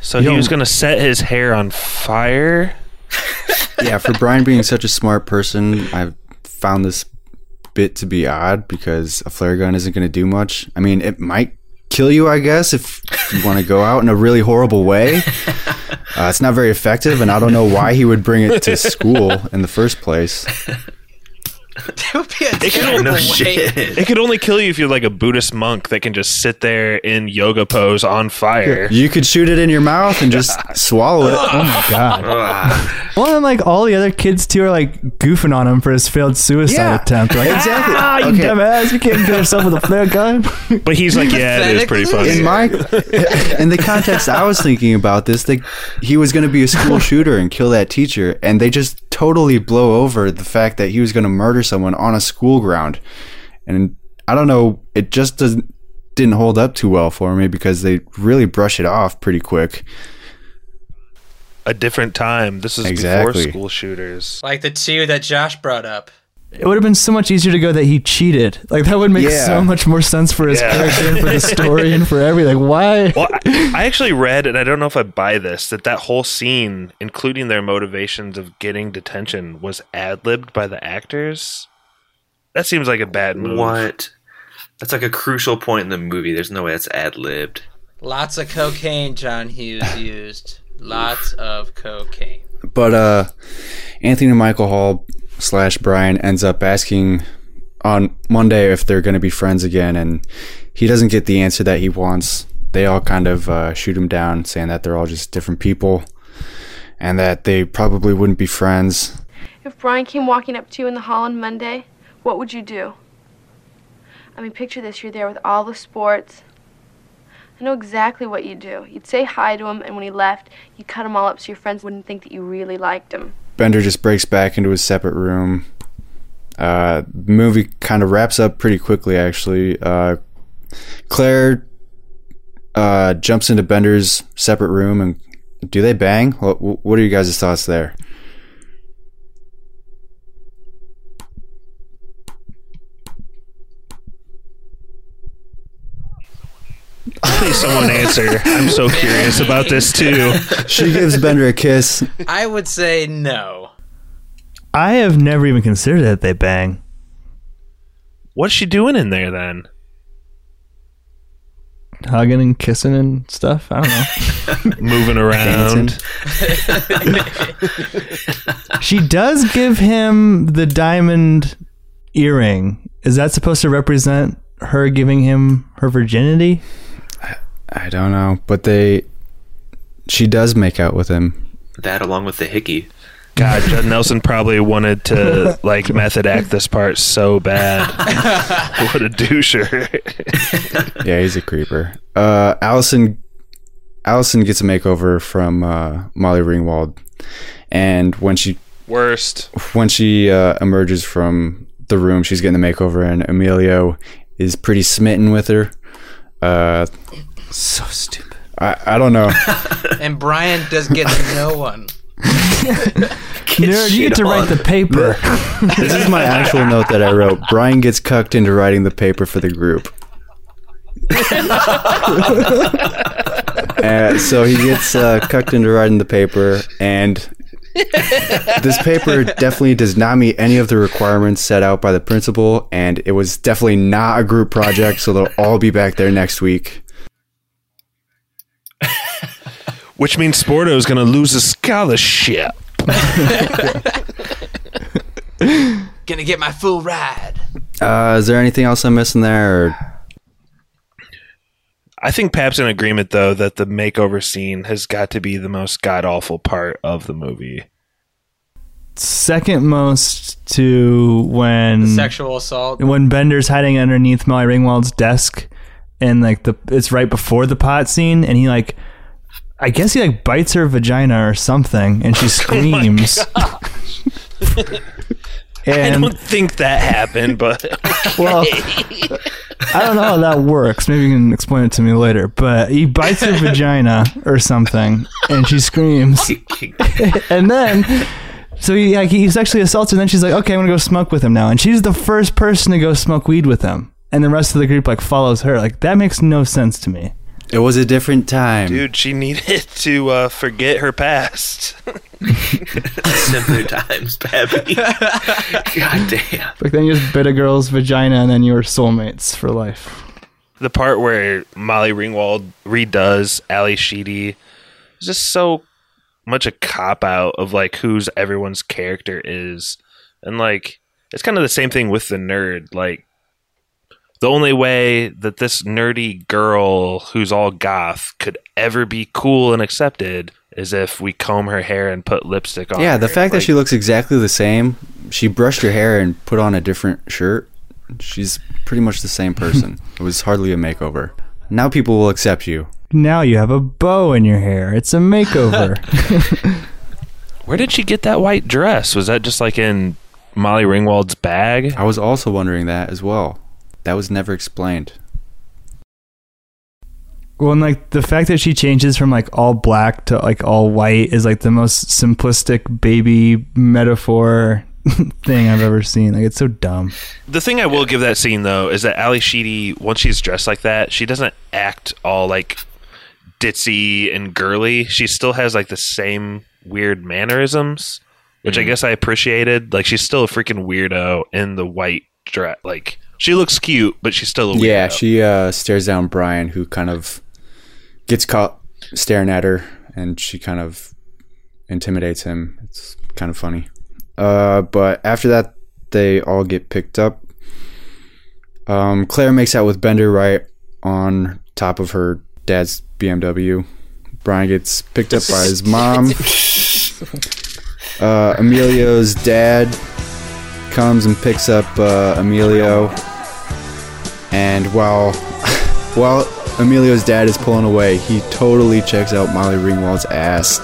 So You he was gonna set his hair on fire. (laughs) yeah, for Brian being such a smart person, I found this bit to be odd because a flare gun isn't going to do much. I mean, it might kill you, I guess, if you want to go out in a really horrible way. (laughs) Uh, it's not very effective, and I don't know why he would bring it to school in the first place. (laughs) That would be a It could, terrible no way. shit. it could only kill you if you're like a Buddhist monk that can just sit there in yoga pose on fire. You could shoot it in your mouth and just (laughs) swallow it. oh my god. Ah, Well, and like all the other kids too are like goofing on him for his failed suicide Yeah, attempt. Like, exactly. Ah, you Okay. dumbass! You can't kill yourself with a flare gun. But he's like, yeah, it is pretty funny. In my, in the context I was thinking about this, they, he was going to be a school (laughs) shooter and kill that teacher, and they just totally blow over the fact that he was going to murder someone on a school ground, and I don't know, it just doesn't didn't hold up too well for me because they really brush it off pretty quick. a different time. This is Exactly. before school shooters. Like the two that Josh brought up. It would have been so much easier to go that he cheated. Like that would make Yeah. so much more sense for his Yeah. character and for the (laughs) story and for everything. Why? Well, I, I actually read, and I don't know if I buy this, that that whole scene, including their motivations of getting detention, was ad libbed by the actors. That seems like a bad move. What? That's like a crucial point in the movie. There's no way that's ad libbed. Lots of cocaine John Hughes used. Lots of cocaine. But uh, Anthony Michael Hall slash Brian ends up asking on Monday if they're going to be friends again, and he doesn't get the answer that he wants. They all kind of uh, shoot him down, saying that they're all just different people, and that they probably wouldn't be friends. If Brian came walking up to you in the hall on Monday, what would you do? I mean, picture this you're there with all the sports. I know exactly what you'd do. You'd say hi to him, and when he left, you'd cut him all up so your friends wouldn't think that you really liked him. Bender just breaks back into his separate room. Uh, the movie kind of wraps up pretty quickly, actually. Uh, Claire uh, jumps into Bender's separate room, and do they bang? What, what are you guys' thoughts there? Please, someone answer. I'm so curious about this too. She gives Bender a kiss. I would say no. I have never even considered that they bang. What's she doing in there then? Hugging and kissing and stuff. I don't know. (laughs) Moving around. she does give him the diamond earring. Is that supposed to represent her giving him her virginity? I don't know, but they. She does make out with him. That along with the hickey. God, Judd Nelson probably wanted to (laughs) like method act this part so bad. (laughs) what a doucher. (laughs) Yeah, he's a creeper. Uh, Allison. Allison gets a makeover from uh, Molly Ringwald, and when she Worst. when she uh, emerges from the room, she's getting the makeover, and Emilio is pretty smitten with her. Uh, so stupid. I, I don't know. (laughs) And Brian does get no one. (laughs) Nerd, you get to write the paper. (laughs) this is my actual note that I wrote. Brian gets cucked into writing the paper for the group. Uh, so he gets uh, cucked into writing the paper, and this paper definitely does not meet any of the requirements set out by the principal, and it was definitely not a group project. So they'll all be back there next week. Which means Sporto is going to lose a scholarship. (laughs) Gonna get my full ride. Uh, is there anything else I'm missing there? Or? I think Pap's in agreement though that the makeover scene has got to be the most god awful part of the movie. Second most to when The sexual assault. when Bender's hiding underneath Molly Ringwald's desk, and like the it's right before the pot scene, and he like, I guess he like bites her vagina or something, and she (laughs) oh screams. (laughs) (laughs) I and don't think that happened, but well, I don't know how that works. Maybe you can explain it to me later. But he bites her vagina or something, and she screams. and then, so he like he sexually assaults her. And then she's like, "Okay, I'm gonna go smoke with him now." And she's the first person to go smoke weed with him, and the rest of the group like follows her. Like that makes no sense to me. It was a different time. dude, she needed (laughs) to uh, forget her past. Simpler times, Pappy. (laughs) God damn. Like then you just bit a girl's vagina, and then you were soulmates for life. the part where Molly Ringwald redoes Ally Sheedy is just so much a cop out of like who's everyone's character is. And like it's kind of the same thing with the nerd. Like the only way that this nerdy girl who's all goth could ever be cool and accepted is if we comb her hair and put lipstick on. Yeah, the her. fact that she looks exactly the same. She brushed her hair and put on a different shirt. She's pretty much the same person. (laughs) it was hardly a makeover. Now people will accept you. Now you have a bow in your hair. It's a makeover. (laughs) (laughs) Where did she get that white dress? Was that just like in Molly Ringwald's bag? I was also wondering that as well. That was never explained. Well, and like the fact that she changes from like all black to like all white is like the most simplistic baby metaphor (laughs) thing I've ever seen. Like it's so dumb. The thing I will give that scene though is that Ally Sheedy, once she's dressed like that, she doesn't act all like ditzy and girly. She still has like the same weird mannerisms, which I Mhm. guess I appreciated. Like she's still a freaking weirdo in the white dress. Like she looks cute, but she's still a weirdo. Yeah, she uh, stares down Brian, who kind of gets caught staring at her, and she kind of intimidates him. It's kind of funny. Uh, but after that, they all get picked up. Um, Claire makes out with Bender right on top of her dad's BMW. Brian gets picked up by his mom. (laughs) Uh, Emilio's dad comes and picks up uh, Emilio, and while (laughs) while Emilio's dad is pulling away, he totally checks out Molly Ringwald's ass.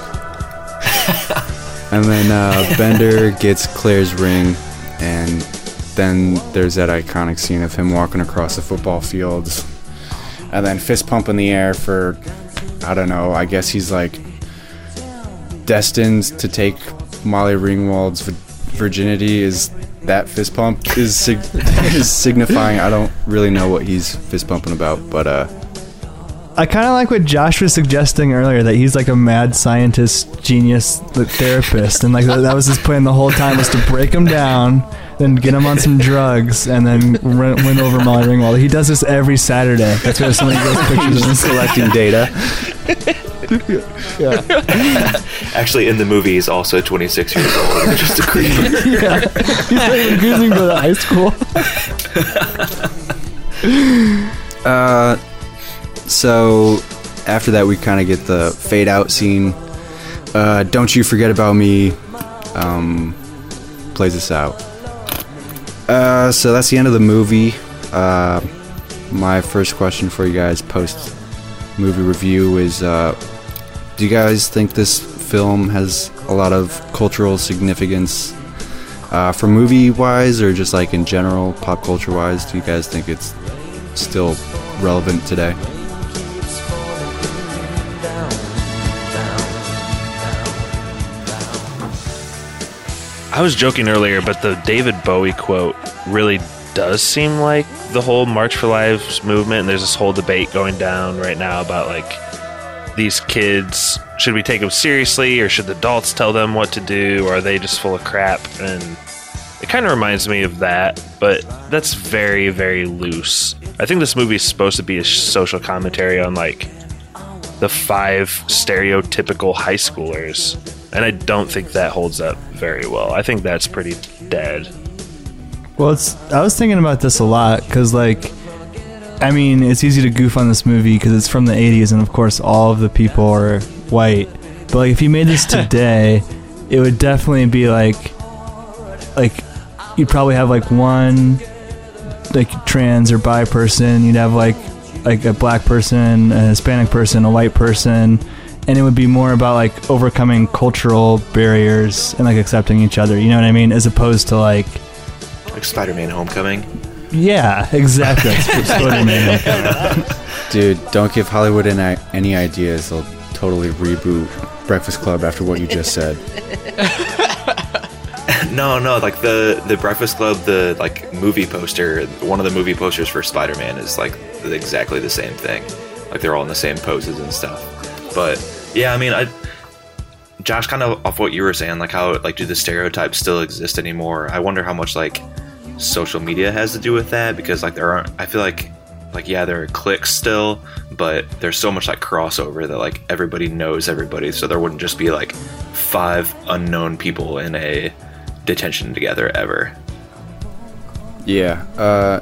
and then uh, (laughs) Bender gets Claire's ring, and then there's that iconic scene of him walking across the football fields, and then fist pump in the air for I don't know. I guess he's like destined to take Molly Ringwald's vi- virginity. Is that fist pump is sig- (laughs) is signifying? I don't really know what he's fist pumping about, but uh, I kind of like what Josh was suggesting earlier that he's like a mad scientist, genius like, therapist, and like that, that was his plan the whole time was to break him down, then get him on some drugs, and then win, win over Molly Ringwald. He does this every Saturday. That's why somebody goes pictures (laughs) of him collecting data. (laughs) yeah. (laughs) Actually, in the movie, he's also 26 years old. and just a creep. yeah, he's like refusing to go to high school. (laughs) uh, so after that, we kind of get the fade out scene. Uh, don't you forget about me. Um, plays us out. Uh, so that's the end of the movie. Uh, my first question for you guys post movie review is uh, do you guys think this film has a lot of cultural significance uh, for movie wise or just like in general pop culture wise do you guys think it's still relevant today I was joking earlier, but the David Bowie quote really does seem like the whole March for Lives movement. And there's this whole debate going down right now about like these kids should we take them seriously or should the adults tell them what to do or are they just full of crap? And it kind of reminds me of that, but that's very, very loose. I think this movie is supposed to be a social commentary on like the five stereotypical high schoolers. And I don't think that holds up very well. I think that's pretty dead. Well, it's. I was thinking about this a lot because, like, I mean, it's easy to goof on this movie because it's from the '80s, and of course, all of the people are white. But like, if you made this (laughs) today, it would definitely be like, like, you'd probably have like one, like, trans or bi person. You'd have like, like a black person, a Hispanic person, a white person. And it would be more about like overcoming cultural barriers and like accepting each other. You know what I mean? As opposed to like, like Spider-Man: Homecoming. Yeah, exactly. (laughs) That's Spider-Man. dude don't give hollywood any, any ideas they'll totally reboot breakfast club after what you just said (laughs) No, no, like the the Breakfast Club, the like movie poster, one of the movie posters for Spider-Man is like exactly the same thing. Like they're all in the same poses and stuff. But yeah, I mean, I Josh, kind of off what you were saying, like how like do the stereotypes still exist anymore? I wonder how much like social media has to do with that because like there aren't. I feel like like yeah, there are clicks still, but there's so much like crossover that like everybody knows everybody, so there wouldn't just be like five unknown people in a detention together ever. Yeah. Uh,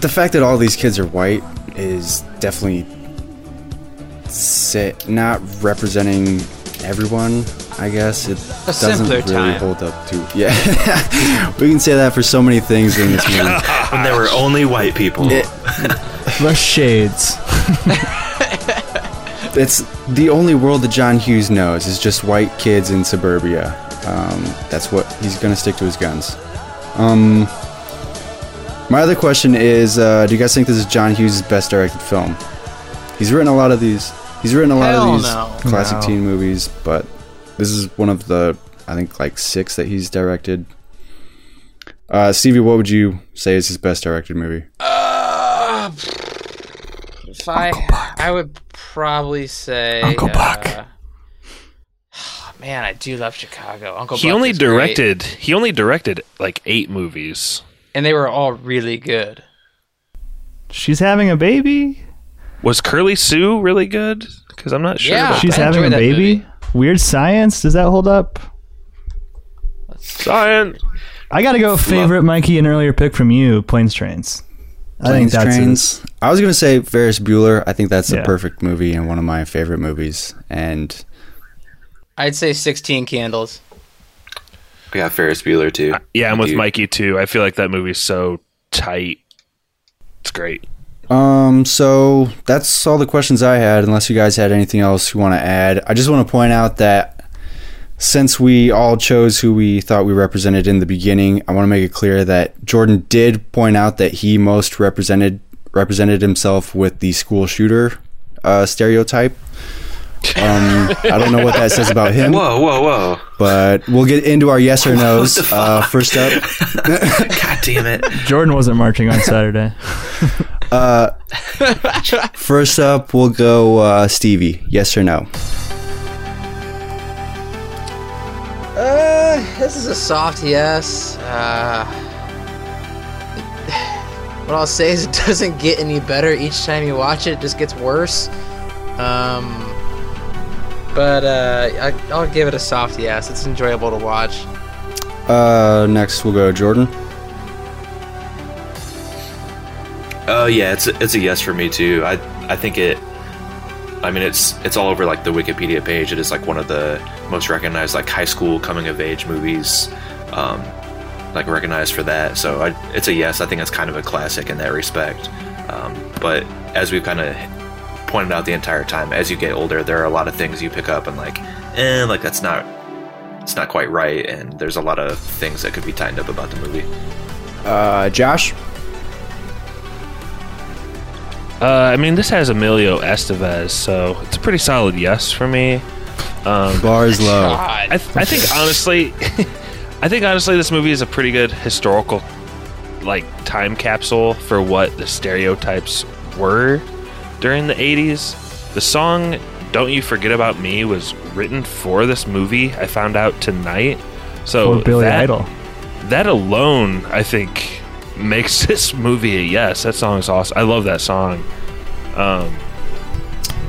the fact that all these kids are white is definitely not representing everyone. I guess it A doesn't really time. hold up to. Yeah, (laughs) we can say that for so many things in this movie. when (laughs) there were only white people. Less (laughs) shades. it's the only world that John Hughes knows is just white kids in suburbia. Um, that's what he's gonna stick to his guns. Um, my other question is, uh, do you guys think this is John Hughes' best directed film? He's written a lot of these. He's written a lot Hell of these no. classic No. teen movies, but this is one of the I think like six that he's directed. Uh, Stevie, what would you say is his best directed movie? Uh, if I, I would probably say Uncle Buck. uh, (sighs) man, I do love Chicago. Uncle he Buck only is great. directed. He only directed like eight movies. and they were all really good. She's having a baby. Was Curly Sue really good? Because I'm not sure. Yeah. about She's I having a baby. movie. Weird Science. Does that hold up? Science. I gotta go. Favorite Mikey, an earlier pick from you, Planes Trains. I think that's Trains. I was gonna say Ferris Bueller. I think that's the Yeah. perfect movie and one of my favorite movies. And I'd say 16 Candles. I got Ferris Bueller too. Yeah, I'm with You- Mikey too. I feel like that movie's so tight. It's great. Um, so that's all the questions I had, unless you guys had anything else you want to add. I just want to point out that since we all chose who we thought we represented in the beginning, I want to make it clear that Jordan did point out that he most represented represented himself with the school shooter uh, stereotype. Um, I don't know what that says about him, Whoa, whoa, whoa! but we'll get into our yes or no's. Uh, first up, (laughs) God damn it! Jordan wasn't marching on Saturday. (laughs) uh, (laughs) first up, we'll go uh, Stevie. Yes or no? Uh, this is a soft yes. Uh, (sighs) what I'll say is it (laughs) doesn't get any better each time you watch it. It just gets worse. Um, but uh, I, I'll give it a soft yes. It's enjoyable to watch. Uh, next we'll go Jordan. Oh yeah, it's a, it's a yes for me too. I I think it. I mean, it's it's all over like the Wikipedia page. It is like one of the most recognized like high school coming of age movies, um, like recognized for that. So I, it's a yes. I think it's kind of a classic in that respect. Um, but as we've kind of pointed out the entire time, as you get older, there are a lot of things you pick up and like, eh, like that's not it's not quite right, and there's a lot of things that could be tightened up about the movie. Uh, Josh. Uh, I mean, this has Emilio Estevez, so it's a pretty solid yes for me. Um, Bar is low. I, th- I think honestly, (laughs) I think honestly, this movie is a pretty good historical, like time capsule for what the stereotypes were during the '80s. The song "Don't You Forget About Me" was written for this movie. I found out tonight. So For Billy that, Idol. That alone, I think, makes (laughs) this movie a yes. That song is awesome. I love that song. Um,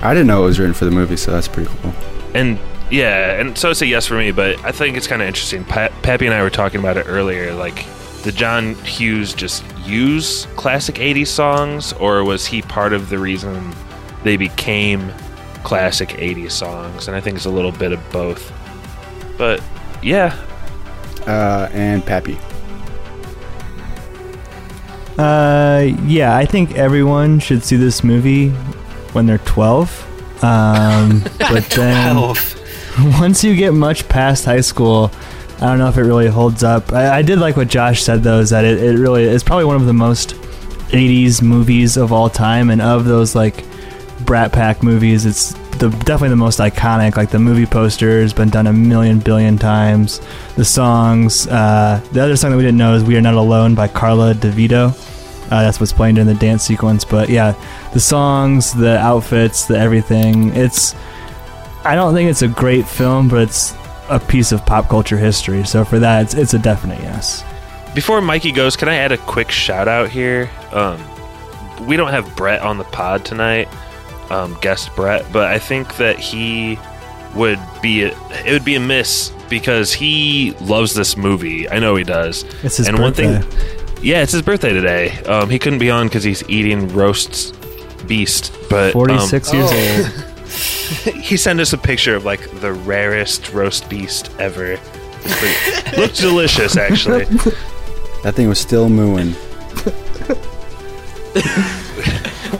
I didn't know it was written for the movie, so that's pretty cool. and yeah, and so it's a yes for me. But I think it's kind of interesting. Pa- Pappy and I were talking about it earlier. Like, did John Hughes just use classic '80s songs, or was he part of the reason they became classic '80s songs? And I think it's a little bit of both. But yeah, Uh, and Pappy. Uh, yeah, I think everyone should see this movie when they're 12. Um, (laughs) but then (laughs) once you get much past high school, I don't know if it really holds up. I, I did like what Josh said though, is that it, it really is probably one of the most 80s movies of all time, and of those like Brat Pack movies, it's the definitely the most iconic. Like the movie poster has been done a million billion times. The songs, uh, the other song that we didn't know is "We Are Not Alone" by Karla DeVito. Uh, that's what's playing during the dance sequence. But yeah, the songs, the outfits, the everything. It's I don't think it's a great film, but it's a piece of pop culture history. So for that, it's, it's a definite yes. Before Mikey goes, can I add a quick shout out here? Um, we don't have Brett on the pod tonight, um, guest Brett, but I think that he would be a, it would be a miss because he loves this movie. I know he does. It's his and birthday. one thing, yeah, it's his birthday today. Um, he couldn't be on because he's eating roast beast, but um, 46 years old. (laughs) (laughs) he sent us a picture of like the rarest roast beast ever. It's pretty- Looks delicious, actually. (laughs) That thing was still mooing.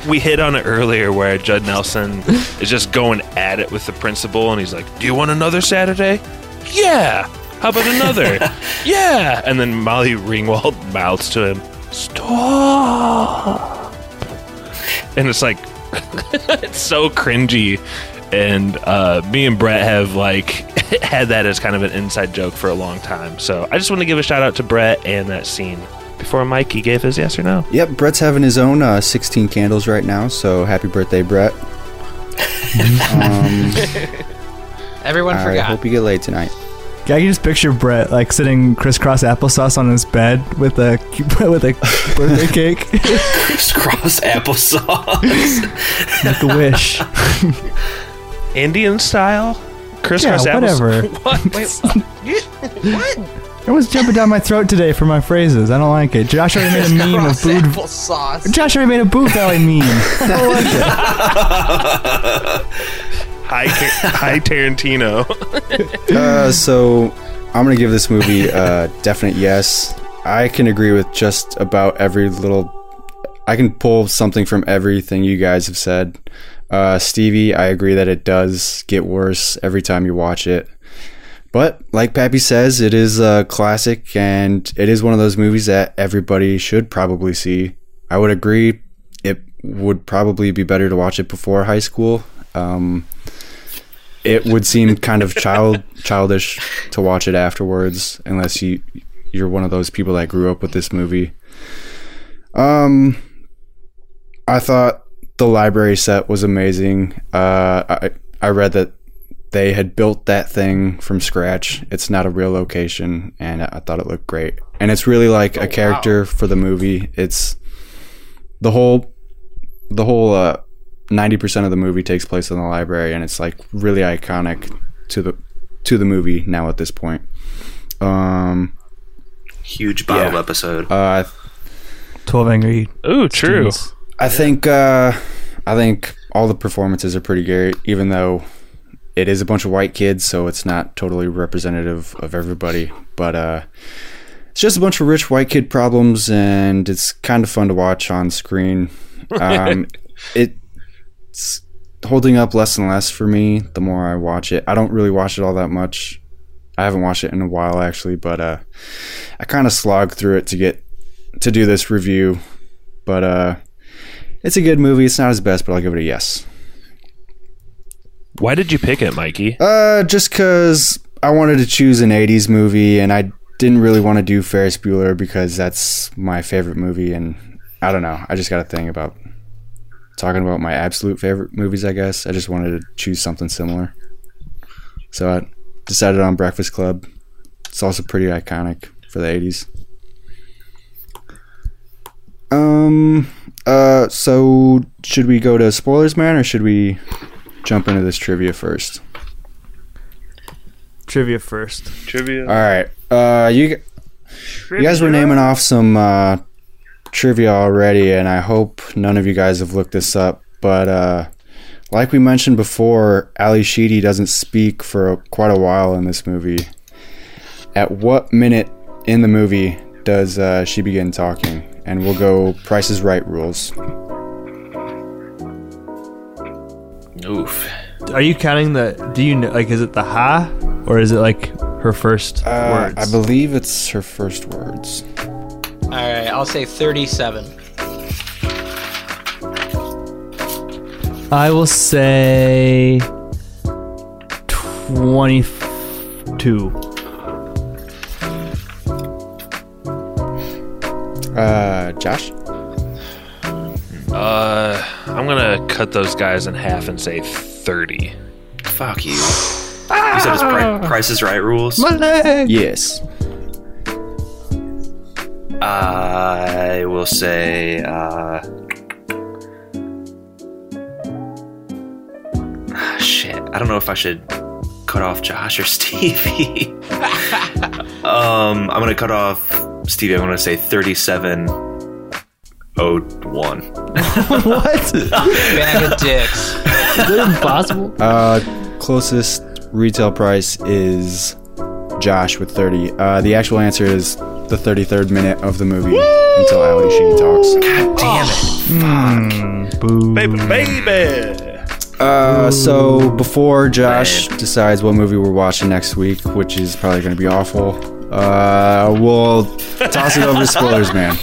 We hit on it earlier where Judd Nelson (laughs) is just going at it with the principal and he's like, Do you want another Saturday? Yeah. How about another? (laughs) yeah. And then Molly Ringwald mouths to him, Stop. And it's like, (laughs) it's so cringy. And uh, me and Brett have like had that as kind of an inside joke for a long time. So I just want to give a shout out to Brett and that scene before Mikey gave his yes or no. Yep, Brett's having his own uh, 16 candles right now, so happy birthday, Brett. (laughs) um, Everyone I forgot. hope you get laid tonight. Yeah, I can just picture Brett like sitting crisscross applesauce on his bed with a (laughs) with a birthday cake. (laughs) crisscross applesauce. Make a wish. Indian style? Crisscross yeah, whatever. What? Wait, what? Everyone's jumping down my throat today for my phrases. I don't like it. Josh already made a (laughs) meme of Boo. sauce. Josh already made a Boo Valley meme. (laughs) I don't like it. Hi, Tar- hi Tarantino. (laughs) uh, so I'm gonna give this movie a definite yes. I can agree with just about every little. I can pull something from everything you guys have said. Uh, Stevie, I agree that it does get worse every time you watch it. But like Pappy says, it is a classic, and it is one of those movies that everybody should probably see. I would agree. It would probably be better to watch it before high school. Um, it would seem kind of child (laughs) childish to watch it afterwards, unless you you're one of those people that grew up with this movie. Um, I thought the library set was amazing. Uh, I I read that they had built that thing from scratch. It's not a real location, and I thought it looked great. And it's really like a character for the movie. It's the whole the whole uh, ninety percent of the movie takes place in the library, and it's like really iconic to the to the movie now at this point. Um, Huge bottle Yeah. episode. uh, Twelve Angry. Ooh, true. Students. I think uh, I think all the performances are pretty great, even though it is a bunch of white kids, so it's not totally representative of everybody. But uh, it's just a bunch of rich white kid problems, and it's kind of fun to watch on screen. (laughs) Um, it's holding up less and less for me the more I watch it. I don't really watch it all that much. I haven't watched it in a while actually, but uh, I kind of slogged through it to get to do this review. But uh, it's a good movie. It's not his best, but I'll give it a yes. Why did you pick it, Mikey? Uh, just because I wanted to choose an '80s movie, and I didn't really want to do Ferris Bueller because that's my favorite movie, and I don't know. I just got a thing about talking about my absolute favorite movies. I guess I just wanted to choose something similar, so I decided on Breakfast Club. It's also pretty iconic for the '80s. Um. Uh. So, should we go to spoilers, man, or should we jump into this trivia first? Trivia first. Trivia. All right. Uh, you you guys were naming off some uh, trivia already, and I hope none of you guys have looked this up. But uh, like we mentioned before, Ally Sheedy doesn't speak for quite a while in this movie. At what minute in the movie does uh, she begin talking? And we'll go Price is Right rules. Oof. Are you counting the? Do you know? Like, is it the ha, or is it like her first Uh, words? I believe it's her first words. All right, I'll say 37. I will say twenty-two. Uh, Josh. Uh, I'm gonna cut those guys in half and say 30. Fuck you. You said it's pri- Price is Right rules? My leg. Yes. I will say, uh. ah, Shit. I don't know if I should cut off Josh or (laughs) Stevie. um, I'm gonna cut off Stevie. I'm gonna say 3701. (laughs) what? Bag of dicks. Is that impossible? Uh, closest retail price is Josh with 30. Uh, the actual answer is the 33rd minute of the movie until Ally Sheedy talks. God damn it. Hmm, boo. Baby, baby. Uh, so before Josh decides what movie we're watching next week, which is probably going to be awful, uh, we'll toss it over to (laughs) spoilers, man.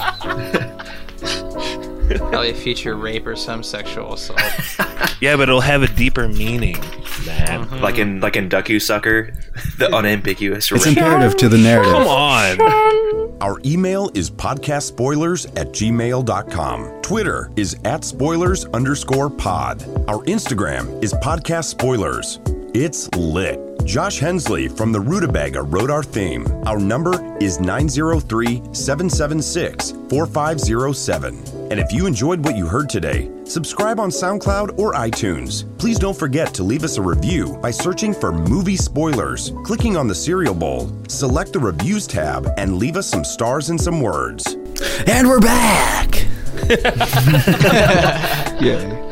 Probably feature rape or some sexual assault. (laughs) Yeah, but it'll have a deeper meaning. man. Mm-hmm. Like in like in Duck You Sucker, (laughs) the unambiguous. It's ring. imperative to the narrative. Come on. Our email is podcastspoilers at gmail.com. Twitter is at spoilers underscore pod. Our Instagram is podcast spoilers. It's lit. Josh Hensley from the Rutabaga wrote our theme. Our number is 903 776 4507. And if you enjoyed what you heard today, subscribe on SoundCloud or iTunes. Please don't forget to leave us a review by searching for movie spoilers, clicking on the cereal bowl, select the reviews tab, and leave us some stars and some words. And we're back. (laughs) yeah.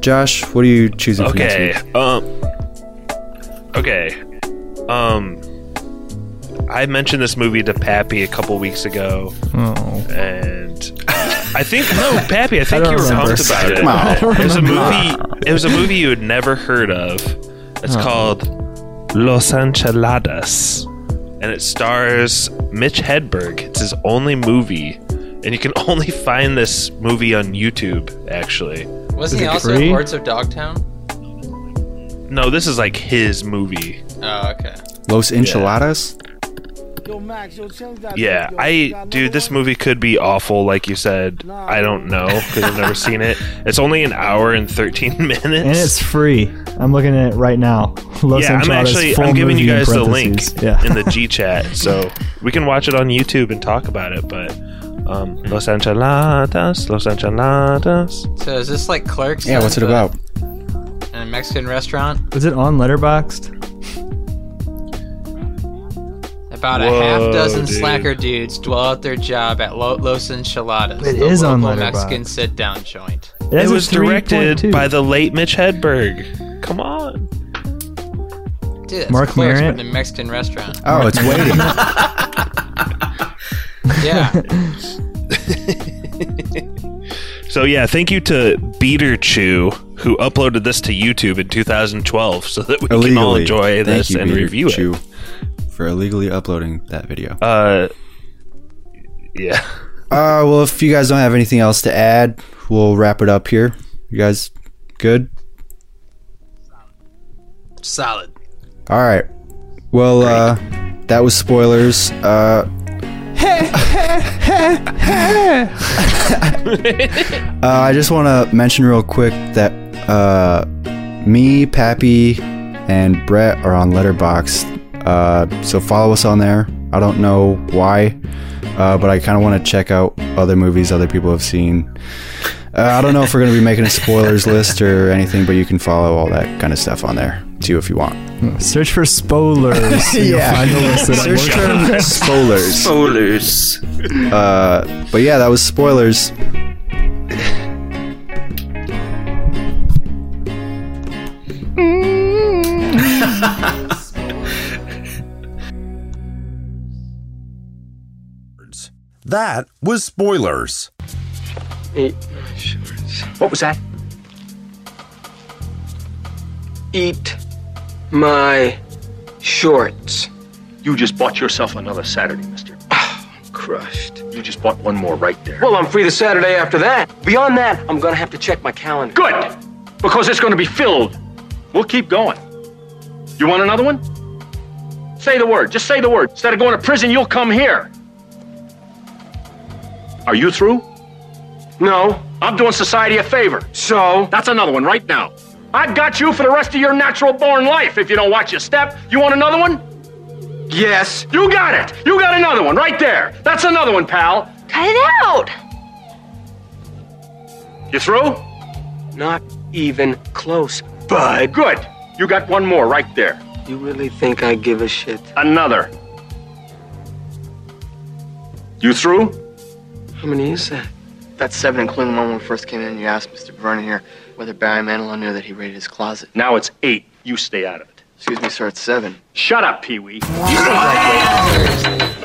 Josh, what are you choosing for Okay. next week? Um. Okay. Um. I mentioned this movie to Pappy a couple weeks ago, Oh. and I think no, Pappy. I (laughs) think I you don't were remember. pumped about it. Come on. I don't It was a movie. (laughs) It was a movie you had never heard of. It's Oh. called Los Enchiladas, and it stars Mitch Hedberg. It's his only movie, and you can (laughs) only find this movie on YouTube. Actually, Wasn't he also in Lords of Dogtown? No, this is like his movie. Oh, okay. Los Enchiladas? Yeah, I dude, this movie could be awful, like you said. I don't know because I've never seen it. It's only an hour and thirteen (laughs) minutes, And it's free. I'm looking at it right now. Los yeah, I'm actually I'm giving you guys the link. Yeah. in the G chat, so we can watch it on YouTube and talk about it. But um, Los Enchiladas, Los Enchiladas. So is this like Clerks? Yeah, what's it about? In a Mexican restaurant? Was it on Letterboxd? About a half dozen dude. slacker dudes dwell at their job at Lo- Los Enchiladas, It the is on local Letterboxd. Mexican sit-down joint. It, It was directed 3.2. by the late Mitch Hedberg. Come on. Dude, that's Marc Clerks, Maron? in a Mexican restaurant. Oh, it's waiting. (laughs) Yeah. (laughs) So yeah, thank you to Beater Chew who uploaded this to YouTube in 2012 so that we can all enjoy Thank this you, and Peter review Chu, it. for illegally uploading that video. Uh, yeah. (laughs) Uh, well, if you guys don't have anything else to add, we'll wrap it up here. You guys good? Solid. All right. Well, uh, that was spoilers. Uh, (laughs) uh, I just want to mention real quick that uh, me, Pappy, and Brett are on Letterboxd. Uh, so follow us on there. I don't know why, uh, but I kind of want to check out other movies other people have seen. Uh, I don't know if we're going to be making a spoilers list or anything, but you can follow all that kind of stuff on there too if you want. Search for spoilers. (laughs) Yeah. find the list Search working for (laughs) spoilers. Spoilers. Uh, but yeah, that was spoilers. (laughs) That was spoilers. Eat my shorts. What was that? Eat my shorts. You just bought yourself another Saturday, mister. Oh, crushed. You just bought one more right there. Well, I'm free the Saturday after that. Beyond that, I'm gonna have to check my calendar. Good! Because it's going to be filled. We'll keep going. You want another one? Say the word. Just say the word. Instead of going to prison, you'll come here. Are you through? No. I'm doing society a favor. So? That's another one right now. I've got you for the rest of your natural born life if you don't watch your step. You want another one? Yes. You got it. You got another one right there. That's another one, pal. Cut it out! You through? Not even close, bud. Good. You got one more right there. You really think I give a shit? Another. You through? How many is that? That's seven, including the one when we first came in. You asked Mr. Vernon here whether Barry Manilow knew that he raided his closet. Now it's eight. You stay out of it. Excuse me, sir, it's seven. Shut up, Pee Wee. You think like